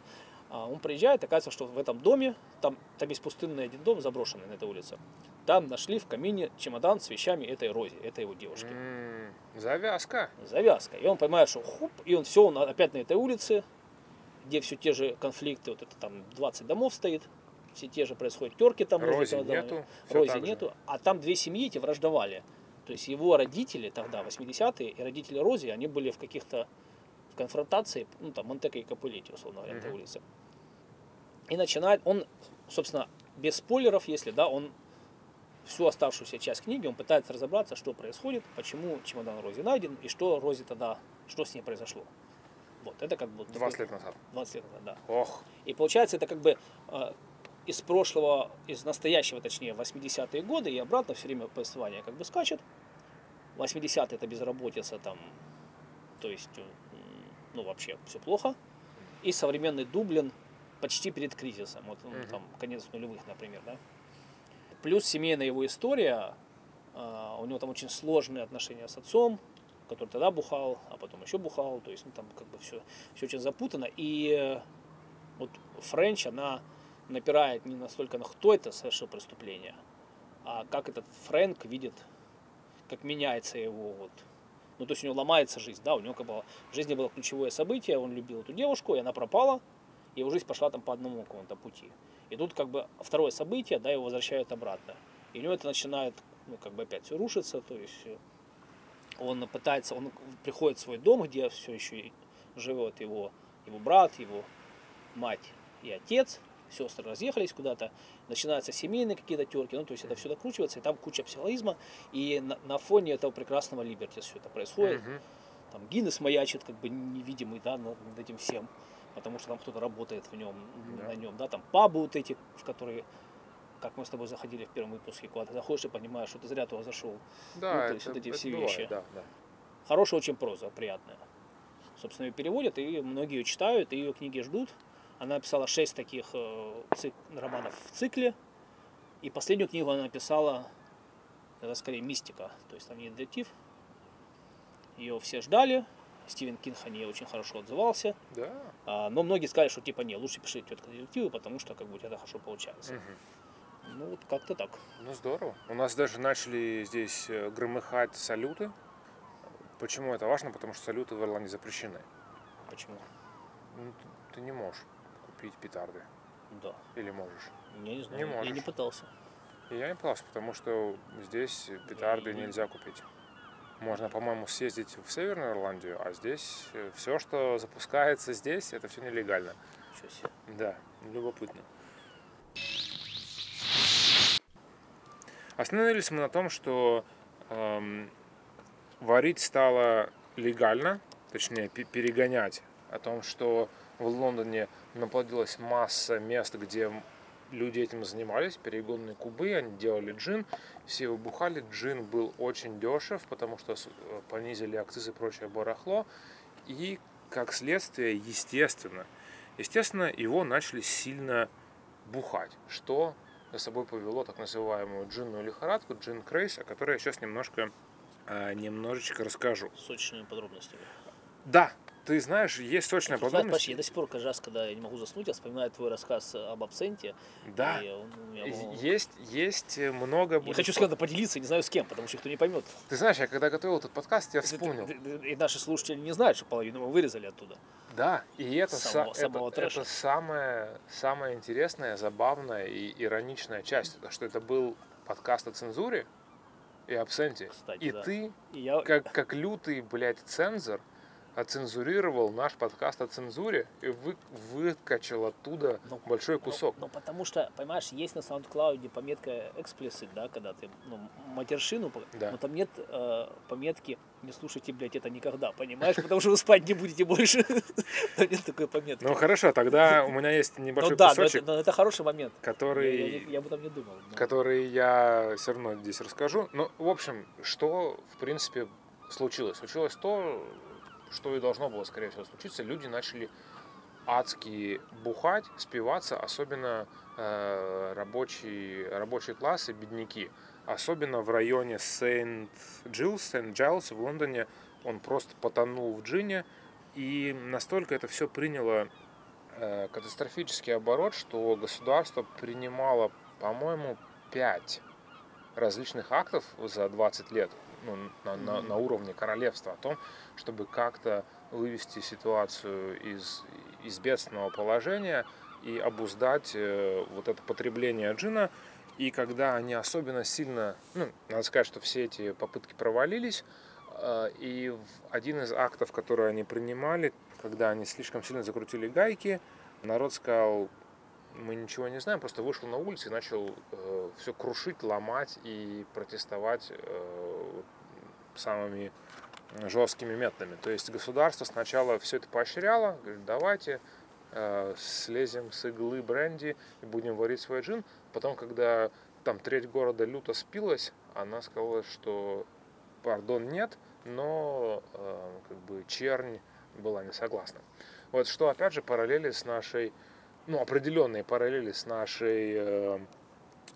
а он приезжает, оказывается, что в этом доме, там, там есть пустынный один дом, заброшенный на этой улице, там нашли в камине чемодан с вещами этой Рози, этой его девушки. М, Завязка. Завязка. И он понимает, что хуп, и он все, он опять на этой улице, где все те же конфликты, вот это там 20 домов стоит, все те же происходят терки там. между Рози домами. нету. Рози так же. нету, а там две семьи эти враждовали. То есть его родители тогда, 80-е, и родители Рози, они были в каких-то в конфронтации, ну там Монтека и Капулетти, условно говоря, на этой Мгм. улице. И начинает, он, собственно, без спойлеров, если, да, он всю оставшуюся часть книги, он пытается разобраться, что происходит, почему чемодан Рози найден, и что Рози тогда, что с ней произошло. Вот, это как бы... 20 лет назад. 20 лет назад, да. Ох. И получается, это как бы э, из прошлого, из настоящего, точнее, 80-е годы и обратно все время повествование как бы скачет. 80-е это безработица там, то есть, э, ну, вообще все плохо. И современный Дублин почти перед кризисом, вот Мгм. там конец нулевых, например, да. Плюс семейная его история, а, у него там очень сложные отношения с отцом, который тогда бухал, а потом еще бухал, то есть, ну, там как бы все, все очень запутано. И э, вот Френч, она напирает не настолько на кто это совершил преступление, а как этот Фрэнк видит, как меняется его вот. Ну, то есть у него ломается жизнь, да, у него как бы в жизни было ключевое событие, он любил эту девушку, и она пропала, и его жизнь пошла там по одному какому-то пути. И тут как бы второе событие, да, его возвращают обратно. И у него это начинает, ну, как бы опять все рушится, то есть он пытается, он приходит в свой дом, где все еще живет его, его брат, его мать и отец, сестры разъехались куда-то, начинаются семейные какие-то терки, ну, то есть это все докручивается, и там куча психологизма, и на, на фоне этого прекрасного Либерти все это происходит. Там Гиннес маячит, как бы невидимый, да, над, этим всем, потому что там кто-то работает в нем, Да. на нем, да, там пабы вот эти, в которые как мы с тобой заходили в первом выпуске, куда ты заходишь и понимаешь, что ты зря туда зашел. Да, Ну, то это, есть вот эти это все бывает, вещи. да, да. Хорошая очень проза, приятная. Собственно, ее переводят, и многие ее читают, и ее книги ждут. Она написала шесть таких э, романов в цикле. И последнюю книгу она написала, это скорее мистика, то есть там не детектив. Ее все ждали. Стивен Кинг о ней очень хорошо отзывался. Да. А, но многие сказали, что типа не, лучше пиши тетка детективы, потому что как бы у тебя это хорошо получается. Мгм. Ну вот как-то так. Ну здорово. У нас даже начали здесь э, громыхать салюты. Почему это важно? Потому что салюты в Ирландии запрещены. Почему? Ну, ты- ты не можешь купить петарды. Да. Или можешь? Я не знаю. Не я не можешь. пытался. И я не пытался, потому что здесь петарды И- нельзя купить. Можно, по-моему, съездить в Северную Ирландию, а здесь все, что запускается здесь, это все нелегально. Ничего себе. Да, любопытно. Остановились мы на том, что эм, варить стало легально, точнее пе- перегонять, о том, что в Лондоне наплодилась масса мест, где люди этим занимались, перегонные кубы, они делали джин, все его бухали, джин был очень дешев, потому что э, понизили акцизы и прочее барахло, и как следствие, естественно, естественно, его начали сильно бухать, что за собой повело так называемую джинную лихорадку, джин крейс, о которой я сейчас немножко, э, немножечко расскажу. С точными подробностями. Да, ты знаешь, есть Знаешь, подробность. Паш, я до сих пор каждый раз, когда я не могу заснуть, я вспоминаю твой рассказ об абсенте. Да, И он у меня был- есть, есть много... Я будет хочу с кем-то поделиться, не знаю с кем, потому что никто не поймет. Ты знаешь, я когда готовил этот подкаст, я вспомнил. И наши слушатели не знают, что половину мы вырезали оттуда. Да, и это, Самого- са- самого это, трэша. это самая, самая интересная, забавная и ироничная часть. Это что это был подкаст о цензуре и абсенте. Кстати, и да. ты, И я... как, как лютый, блядь, цензор, оцензурировал наш подкаст о цензуре и вы, выкачал оттуда Ну, большой Ну, кусок. Ну, потому что, понимаешь, есть на SoundCloud пометка explicit, да, когда ты ну, матершину, Да. но там нет э, пометки не слушайте, блядь, это никогда, понимаешь? Потому что вы спать не будете больше. Там нет такой пометки. Ну хорошо, тогда у меня есть Ну небольшой да, но кусочек, это, но это хороший момент. Который... я об этом не думал. который я все равно здесь расскажу. Ну, в общем, что, в принципе, случилось? Случилось то, что и должно было, скорее всего, случиться. Люди начали адски бухать, спиваться, особенно э, рабочий, рабочий класс и бедняки. Особенно в районе Сент-Джилс, Сент-Джайлс в Лондоне. Он просто потонул в джине. И настолько это все приняло э, катастрофический оборот, что государство принимало, по-моему, 5 различных актов за 20 лет ну, на, на- на уровне королевства о том, чтобы как-то вывести ситуацию из, из бедственного положения и обуздать э, вот это потребление джина. И когда они особенно сильно, ну, надо сказать, что все эти попытки провалились, э, и один из актов, которые они принимали, когда они слишком сильно закрутили гайки, народ сказал, мы ничего не знаем, просто вышел на улицу и начал все крушить, ломать и протестовать э, самыми жесткими методами. То есть государство сначала все это поощряло, говорит, давайте э, слезем с иглы бренди и будем варить свой джин. Потом, когда там треть города люто спилась, она сказала, что пардон нет, но э, как бы чернь была не согласна. Вот что опять же параллели с нашей, ну определенные параллели с нашей э,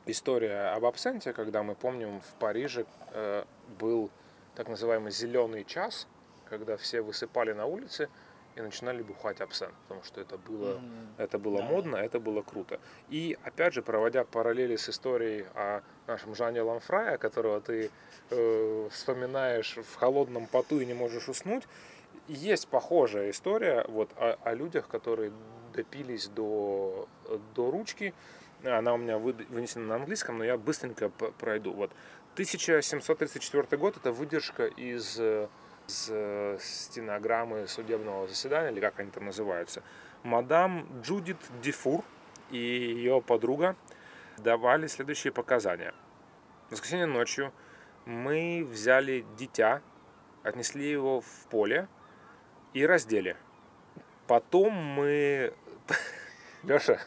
историей об абсенте, когда мы помним в Париже э, был так называемый зеленый час, когда все высыпали на улице и начинали бухать абсент, потому что это было Мгм. это было Да. модно, это было круто. И опять же, проводя параллели с историей о нашем Жане Ламфрае, которого ты э, вспоминаешь в холодном поту и не можешь уснуть, есть похожая история вот о, о людях, которые допились до, до ручки. Она у меня вынесена на английском, но я быстренько пройду. Вот 1734 год это выдержка из, из э, стенограммы судебного заседания, или как они там называются. Мадам Джудит Дифур и ее подруга давали следующие показания. В воскресенье ночью мы взяли дитя, отнесли его в поле и раздели. Потом мы... Леша.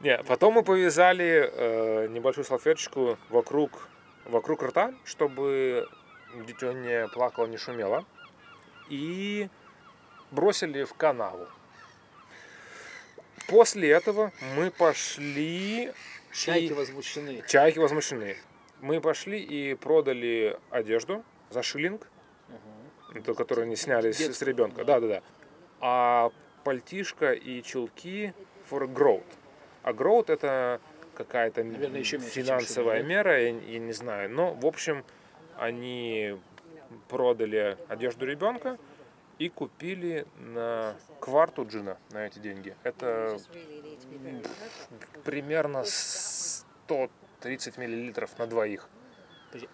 Не, потом мы повязали э, небольшую салфеточку вокруг, вокруг рта, чтобы дитё не плакало, не шумело. И бросили в канаву. После этого мы пошли... Чайки и- возмущены. Чайки возмущены. Мы пошли и продали одежду за шиллинг, эту, которую они сняли с, с Детскую, ребенка. да. Да, да, да. А пальтишко и чулки for growth. А growth это какая-то Наверное, еще меньше, финансовая мера, я, я не знаю. Но, в общем, они продали одежду ребенка и купили на кварту джина на эти деньги. Это примерно 130 миллилитров на двоих.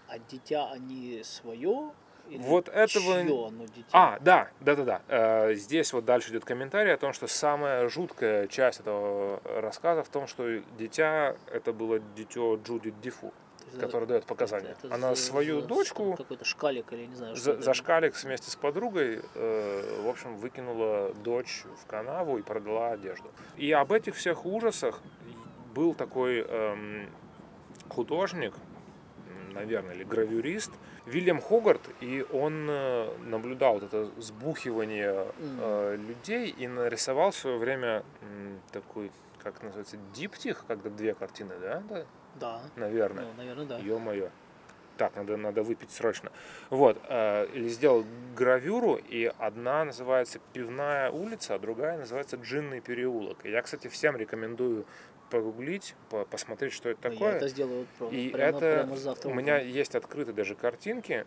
А дитя они свое? Или Вот этого- чье оно дитя? А, да, да, да, да. Э, Здесь вот дальше идет комментарий о том, что самая жуткая часть этого рассказа в том, что дитя это было дитё Джуди Дифу, которое дает показания. это- это Она за- свою за- дочку Какой-то шкалик или не знаю, за, за шкалик вместе с подругой, э, в общем, выкинула дочь в канаву и продала одежду. И об этих всех ужасах был такой эм, художник, наверное, или гравюрист, Вильям Хогарт, и он э, наблюдал вот это сбухивание э, людей и нарисовал в свое время м, такой, как называется, диптих, когда две картины, да, да? Да. наверное. Ну, наверное, да. Ё-моё. Так, надо, надо выпить срочно. Вот, э, или сделал гравюру, и одна называется «Пивная улица», а другая называется «Джинный переулок». И я, кстати, всем рекомендую погуглить, по- посмотреть, что это Ну, такое. Я это сделаю про- И прямо, это прямо завтра. у меня есть открыты даже картинки.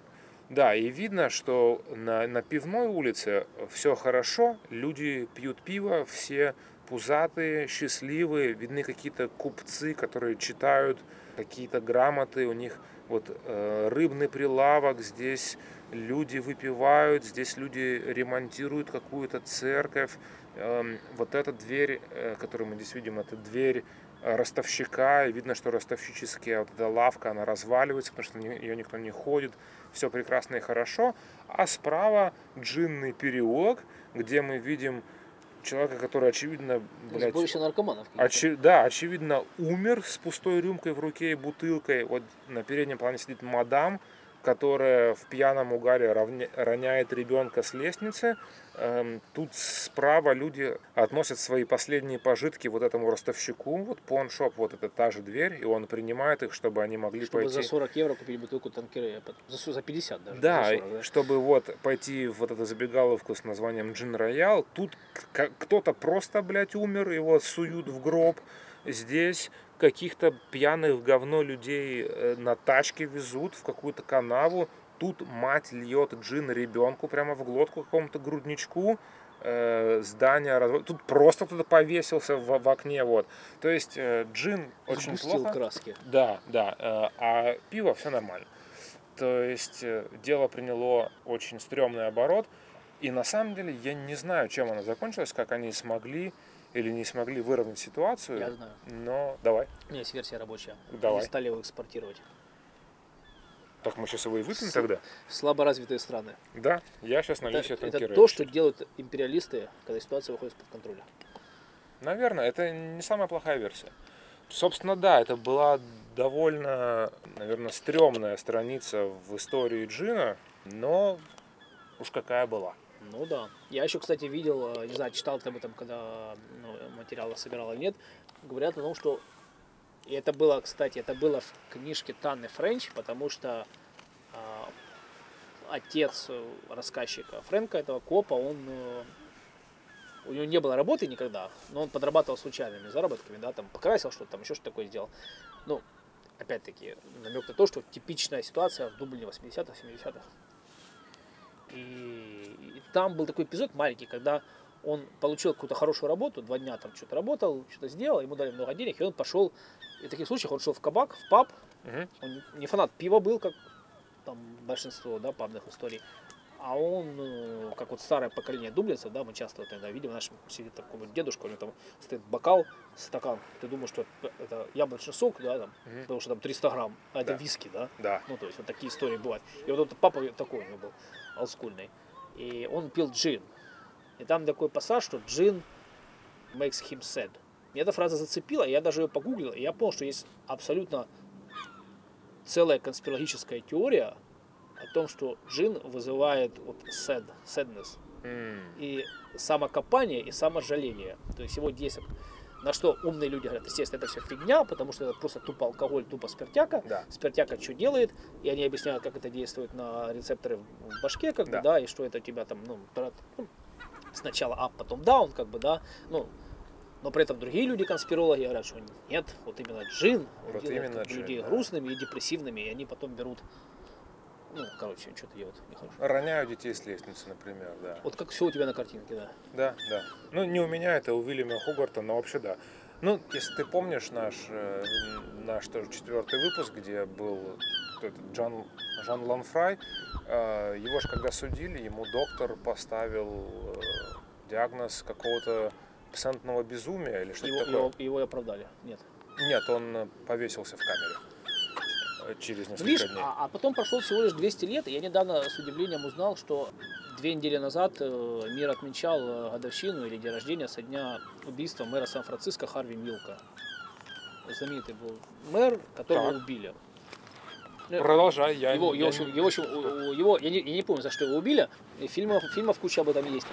Да, и видно, что на, на пивной улице все хорошо, люди пьют пиво, все пузатые, счастливые, видны какие-то купцы, которые читают какие-то грамоты, у них вот э, рыбный прилавок, здесь люди выпивают, здесь люди ремонтируют какую-то церковь. Эм, вот эта дверь, э, которую мы здесь видим, это дверь э, ростовщика, и видно, что ростовщическая вот эта лавка, она разваливается, потому что ее никто не ходит, все прекрасно и хорошо. А справа джинный переулок, где мы видим человека, который, очевидно, блядь, Сборище наркоманов. Очи- да, очевидно, умер с пустой рюмкой в руке и бутылкой. Вот на переднем плане сидит мадам, которая в пьяном угаре равня- роняет ребенка с лестницы. Эм, тут справа люди относят свои последние пожитки вот этому ростовщику. Вот поншоп, вот это та же дверь, и он принимает их, чтобы они могли Чтобы пойти... за 40 евро купить бутылку танкерей. За, за 50 даже. Да, за и 40, да. чтобы вот пойти в вот эту забегаловку с названием Джин Роял, тут кто-то просто, блядь, умер, его суют в гроб. Здесь каких-то пьяных в говно людей э, на тачке везут в какую-то канаву. Тут мать льет джин ребенку прямо в глотку какому-то грудничку. Э, здание Тут просто кто-то повесился в, в окне, вот. То есть э, джин очень Сгустил плохо. краски. Да, да. э, А пиво все нормально. То есть э, дело приняло очень стрёмный оборот. И на самом деле я не знаю, чем оно закончилось, как они смогли или не смогли выровнять ситуацию. Я знаю. Но давай. У меня есть версия рабочая. Давай. Они стали его экспортировать. Так мы сейчас его и выпьем С- тогда? Слабо развитые страны. Да, я сейчас налью Это, себе это то, что делают империалисты, когда ситуация выходит из-под контроля. Наверное, это не самая плохая версия. Собственно, да, это была довольно, наверное, стрёмная страница в истории Джина, но уж какая была. Ну да. Я еще, кстати, видел, э, не знаю, читал ты об этом, когда ну, материалы собирал или нет, говорят о том, что и это было, кстати, это было в книжке Танны Френч, потому что а, отец э, рассказчика Фрэнка, этого копа, он э, у него не было работы никогда, но он подрабатывал случайными заработками, да, там покрасил что-то, там еще что-то такое сделал. Ну, опять-таки, намек на то, что типичная ситуация в Дублине 80-х, 70-х. И, и там был такой эпизод маленький, когда он получил какую-то хорошую работу, два дня там что-то работал, что-то сделал, ему дали много денег, и он пошел, и в таких случаях он шел в кабак, в паб, Мгм. он не фанат пива был, как там большинство, да, пабных историй, а он, э, как вот старое поколение дублинцев, да, мы часто вот иногда видим, наш сидит такой вот дедушка, у него там стоит бокал, стакан, ты думаешь, что это- это яблочный сок, да, там, Мгм. потому что там 300 грамм, а это Да. виски, да, Да. ну, то есть вот такие истории бывают. И вот этот папа такой у него был, олдскульный. И он пил джин. И там такой пассаж, что джин makes him sad. Меня эта фраза зацепила, я даже ее погуглил, и я понял, что есть абсолютно целая конспирологическая теория о том, что джин вызывает вот sad, sadness, М, и самокопание, и саможаление. То есть его действие. На что умные люди говорят, естественно, это все фигня, потому что это просто тупо алкоголь, тупо спиртяка. Да. Спиртяка что делает, и они объясняют, как это действует на рецепторы в башке, как Да. бы, да, и что это у тебя там, ну, ну, сначала up, потом down, как бы, да, ну, но при этом другие люди, конспирологи, говорят, что нет, вот именно джин, Вот делает именно как бы, джин, людей да. грустными и депрессивными, и они потом берут, ну, короче, что-то делают нехорошо. Роняю детей с лестницы, например, да. Вот как все у тебя на картинке, да. Да, да. Ну, не у меня, это у Уильяма Хугарта, но вообще да. Ну, если ты помнишь наш, э, наш тоже четвертый выпуск, где был Джон, Жан Ланфрай, э, его же когда судили, ему доктор поставил э, диагноз какого-то пациентного безумия или что-то Его, такое. его, его оправдали. Нет. Нет, он повесился в камере через несколько Видишь, дней. а, а потом прошло всего лишь 200 лет, и я недавно с удивлением узнал, что две недели назад э, мир отмечал э, годовщину или день рождения со дня убийства мэра Сан-Франциско Харви Милка. Знаменитый был мэр, которого Так. убили. Ну, Продолжай, я, Его, я его, общем, его, его- я, не, я не помню, за что его убили. Фильмов, фильмов куча об этом есть.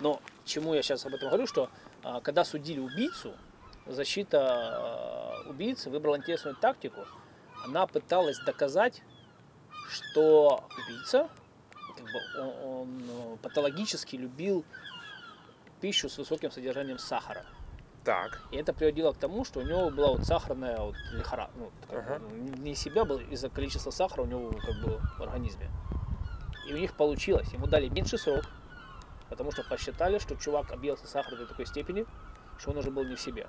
Но чему я сейчас об этом говорю, что а, когда судили убийцу, защита убийцы выбрала интересную тактику. Она пыталась доказать, что убийца как бы, он, он, э, патологически любил пищу с высоким содержанием сахара. Так, И это приводило к тому, что у него была вот сахарная вот лихора, ну, Ага. бы, не себя был из-за количества сахара у него как бы в организме. И у них получилось. Ему дали меньший срок, потому что посчитали, что чувак объелся сахара до такой степени, что он уже был не в себе.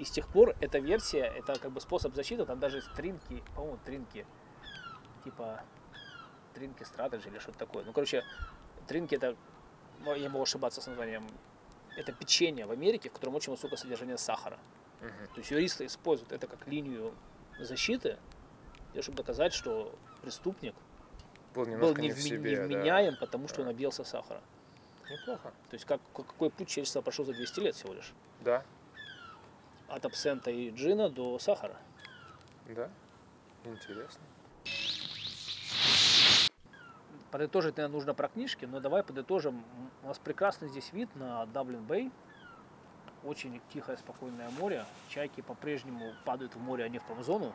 И с тех пор эта версия, это как бы способ защиты, там даже есть тринки, по-моему, тринки, типа тринки стратеджи или что-то такое. Ну, короче, тринки это, я могу ошибаться с названием, это печенье в Америке, в котором очень высокое содержание сахара. Мгм. То есть юристы используют это как линию защиты, чтобы доказать, что преступник был был не невме- в себе. да. невменяем, потому что он объелся сахара. Неплохо. То есть как, ка- какой путь человечества прошел за 200 лет всего лишь. Да, От абсента и джина до сахара. да. Интересно. Подытожить, наверное, нужно про книжки, но давай подытожим. У нас прекрасный здесь вид на Даблин Бэй. Очень тихое, спокойное море. Чайки по-прежнему падают в море, а не в промзону.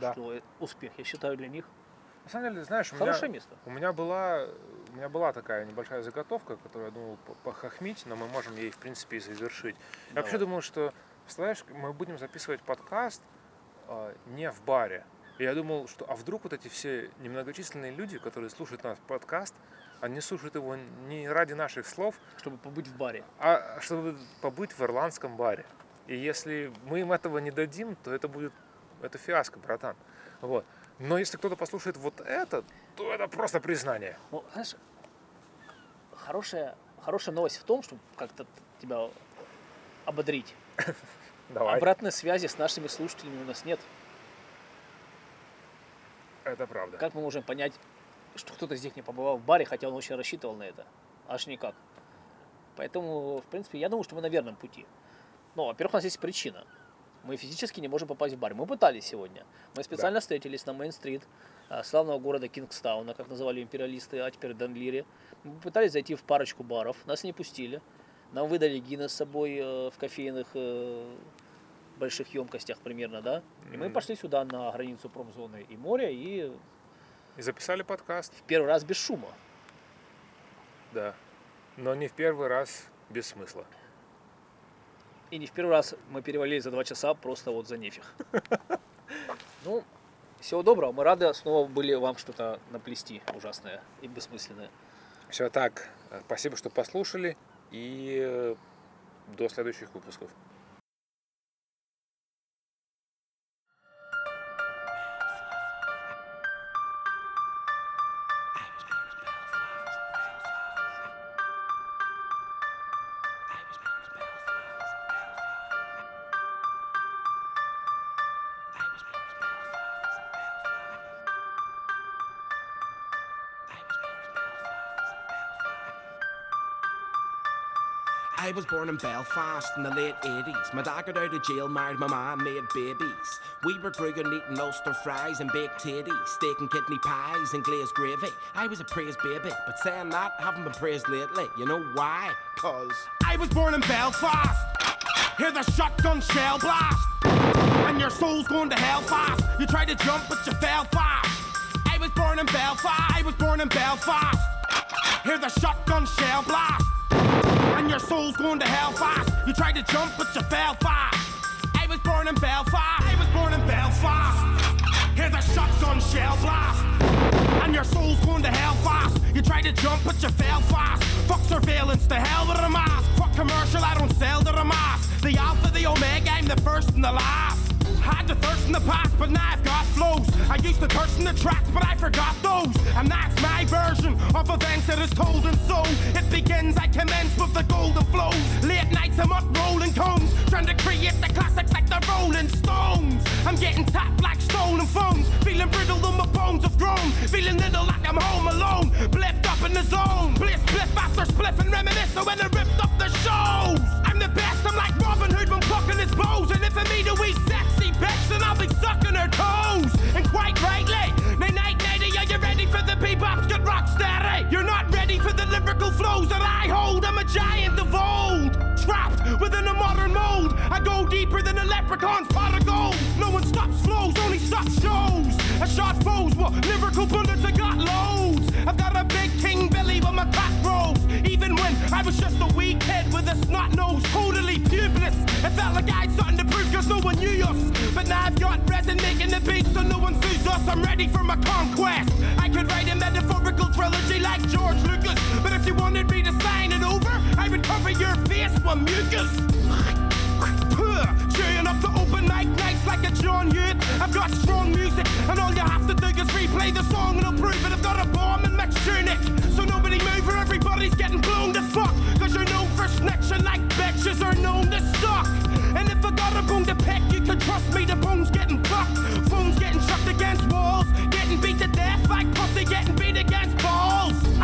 Да. Что успех, я считаю, для них. На самом деле, знаешь, у меня, Хорошее место. у меня была у меня была такая небольшая заготовка, которую я думал по- похохмить, но мы можем ей, в принципе, и завершить. Я вообще Давай. думаю, что, представляешь, мы будем записывать подкаст а, не в баре. И я думал, что а вдруг вот эти все немногочисленные люди, которые слушают наш подкаст, они слушают его не ради наших слов, Чтобы побыть в баре. а чтобы побыть в ирландском баре. И если мы им этого не дадим, то это будет это фиаско, братан. Вот. Но если кто-то послушает вот это, то это просто признание. Ну, знаешь, хорошая, хорошая новость в том, что как-то тебя ободрить. Давай. Обратной связи с нашими слушателями у нас нет. Это правда. Как мы можем понять, что кто-то из них не побывал в баре, хотя он очень рассчитывал на это? Аж никак. Поэтому, в принципе, я думаю, что мы на верном пути. Но, во-первых, у нас есть причина. Мы физически не можем попасть в бар. Мы пытались сегодня. Мы специально встретились на Мейн-стрит, а, славного города Кингстауна, как называли империалисты, а теперь Данлири. Мы пытались зайти в парочку баров, нас не пустили. Нам выдали Гиннес с собой э, в кофейных э, больших емкостях примерно, да? И мы пошли сюда на границу промзоны и моря, и И записали подкаст, в первый раз без шума. да. Но не в первый раз без смысла. И не в первый раз мы перевалили за два часа просто вот за нефиг. Ну, всего доброго. Мы рады снова были вам что-то наплести ужасное и бессмысленное. Все так. Спасибо, что послушали. И э, до следующих выпусков. Born in Belfast in the late 80s. My dad got out of jail, married my mum, made babies. We were growing eating Ulster fries and baked titties, steak and kidney pies and glazed gravy. I was a praised baby, but saying that, haven't been praised lately. You know why? Cause I was born in Belfast. Hear the shotgun shell blast. And your soul's going to hell fast. You tried to jump, but you fell fast. I was born in Belfast. I was born in Belfast. Hear the shotgun shell blast. And your soul's going to hell fast. You tried to jump, but you fell fast. I was born in Belfast. I was born in Belfast. Hear the shotgun shell blast. And your soul's going to hell fast. You tried to jump, but you fell fast. Fuck surveillance, the hell with a mask. Fuck commercial, I don't sell to the mass. The alpha, the omega, I'm the first and the last. Had the thirst in the past, but now I've got flows. I used to thirst in the tracks, but I forgot those. And that's my version of events that is told. And so it begins, I commence with the golden flows. Late nights, I'm up rolling cones, trying to create the classics like the Rolling Stones. I'm getting tapped like stolen phones, feeling brittle on my bones have grown, feeling little like I'm home alone. Blipped up in the zone, bliss, spliff after spliff and reminisce. So when I ripped up the shows, I'm the best. I'm like bows, and if I meet a wee sexy bitch, then I'll be sucking her toes. And quite rightly, the night nighty, are you ready for the bebop's get rock steady? You're not ready for the lyrical flows that I hold. I'm a giant of old, trapped within a modern mold. I go deeper than a leprechaun's pot of gold. No one stops flows, only stops shows. I shot foes, what lyrical bullets I got loads. I've got a big king belly, but my cock grows. Even when I was just a wee kid with a snot nose, totally pubeless. It felt like I had something to prove, cause no one knew us. But now I've got resin making the beat, so no one sues us. I'm ready for my conquest. I could write a metaphorical trilogy like George Lucas. But if you wanted me to sign it over, face with mucus. Cheering up the open mic nights like a John Hewitt. I've got strong music, and all you have to do is replay the song and I'll prove it. I've got a bomb in my tunic, so nobody move or everybody's getting blown to fuck. Cause you're known for snitching like bitches are known to suck. And if I got a bone to pick, you can trust me, the bone's getting plucked. Phones getting chucked against walls, getting beat to death like pussy getting beat against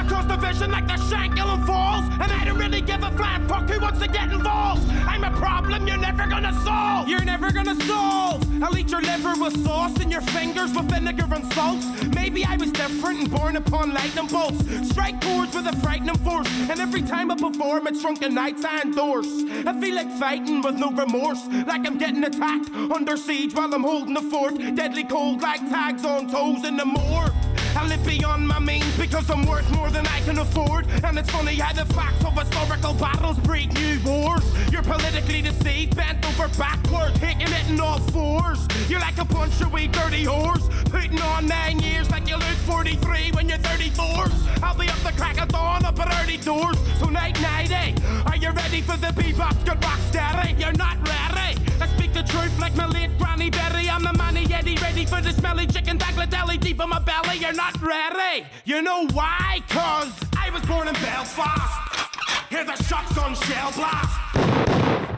balls. I cross the vision like the Shankill falls, and I don't really give a flying fuck who wants to get involved. I'm a problem you're never gonna solve. You're never gonna solve. I'll eat your liver with sauce and your fingers with vinegar and salt. Maybe I was different and born upon lightning bolts. Strike chords with a frightening force, and every time I perform, it's drunken nights I endorse. I feel like fighting with no remorse, like I'm getting attacked under siege while I'm holding the fort. Deadly cold like tags on toes in the moor. I live beyond my means because I'm worth more than I can afford. And it's funny how the facts of historical battles breed new wars. You're politically deceived, bent over backward, taking it in all fours. You're like a bunch of wee dirty whores, putting on nine years like you look 43 when you're 34s. I'll be up the crack of dawn, up at early doors. So night night, eh? Are you ready for the bebop? Good rock steady. You're not ready. The truth like my late granny Betty. I'm the manny yeti, ready for the smelly chicken deli deep in my belly. You're not ready. You know why? Cause I was born in Belfast. Hear the shotgun shell blast.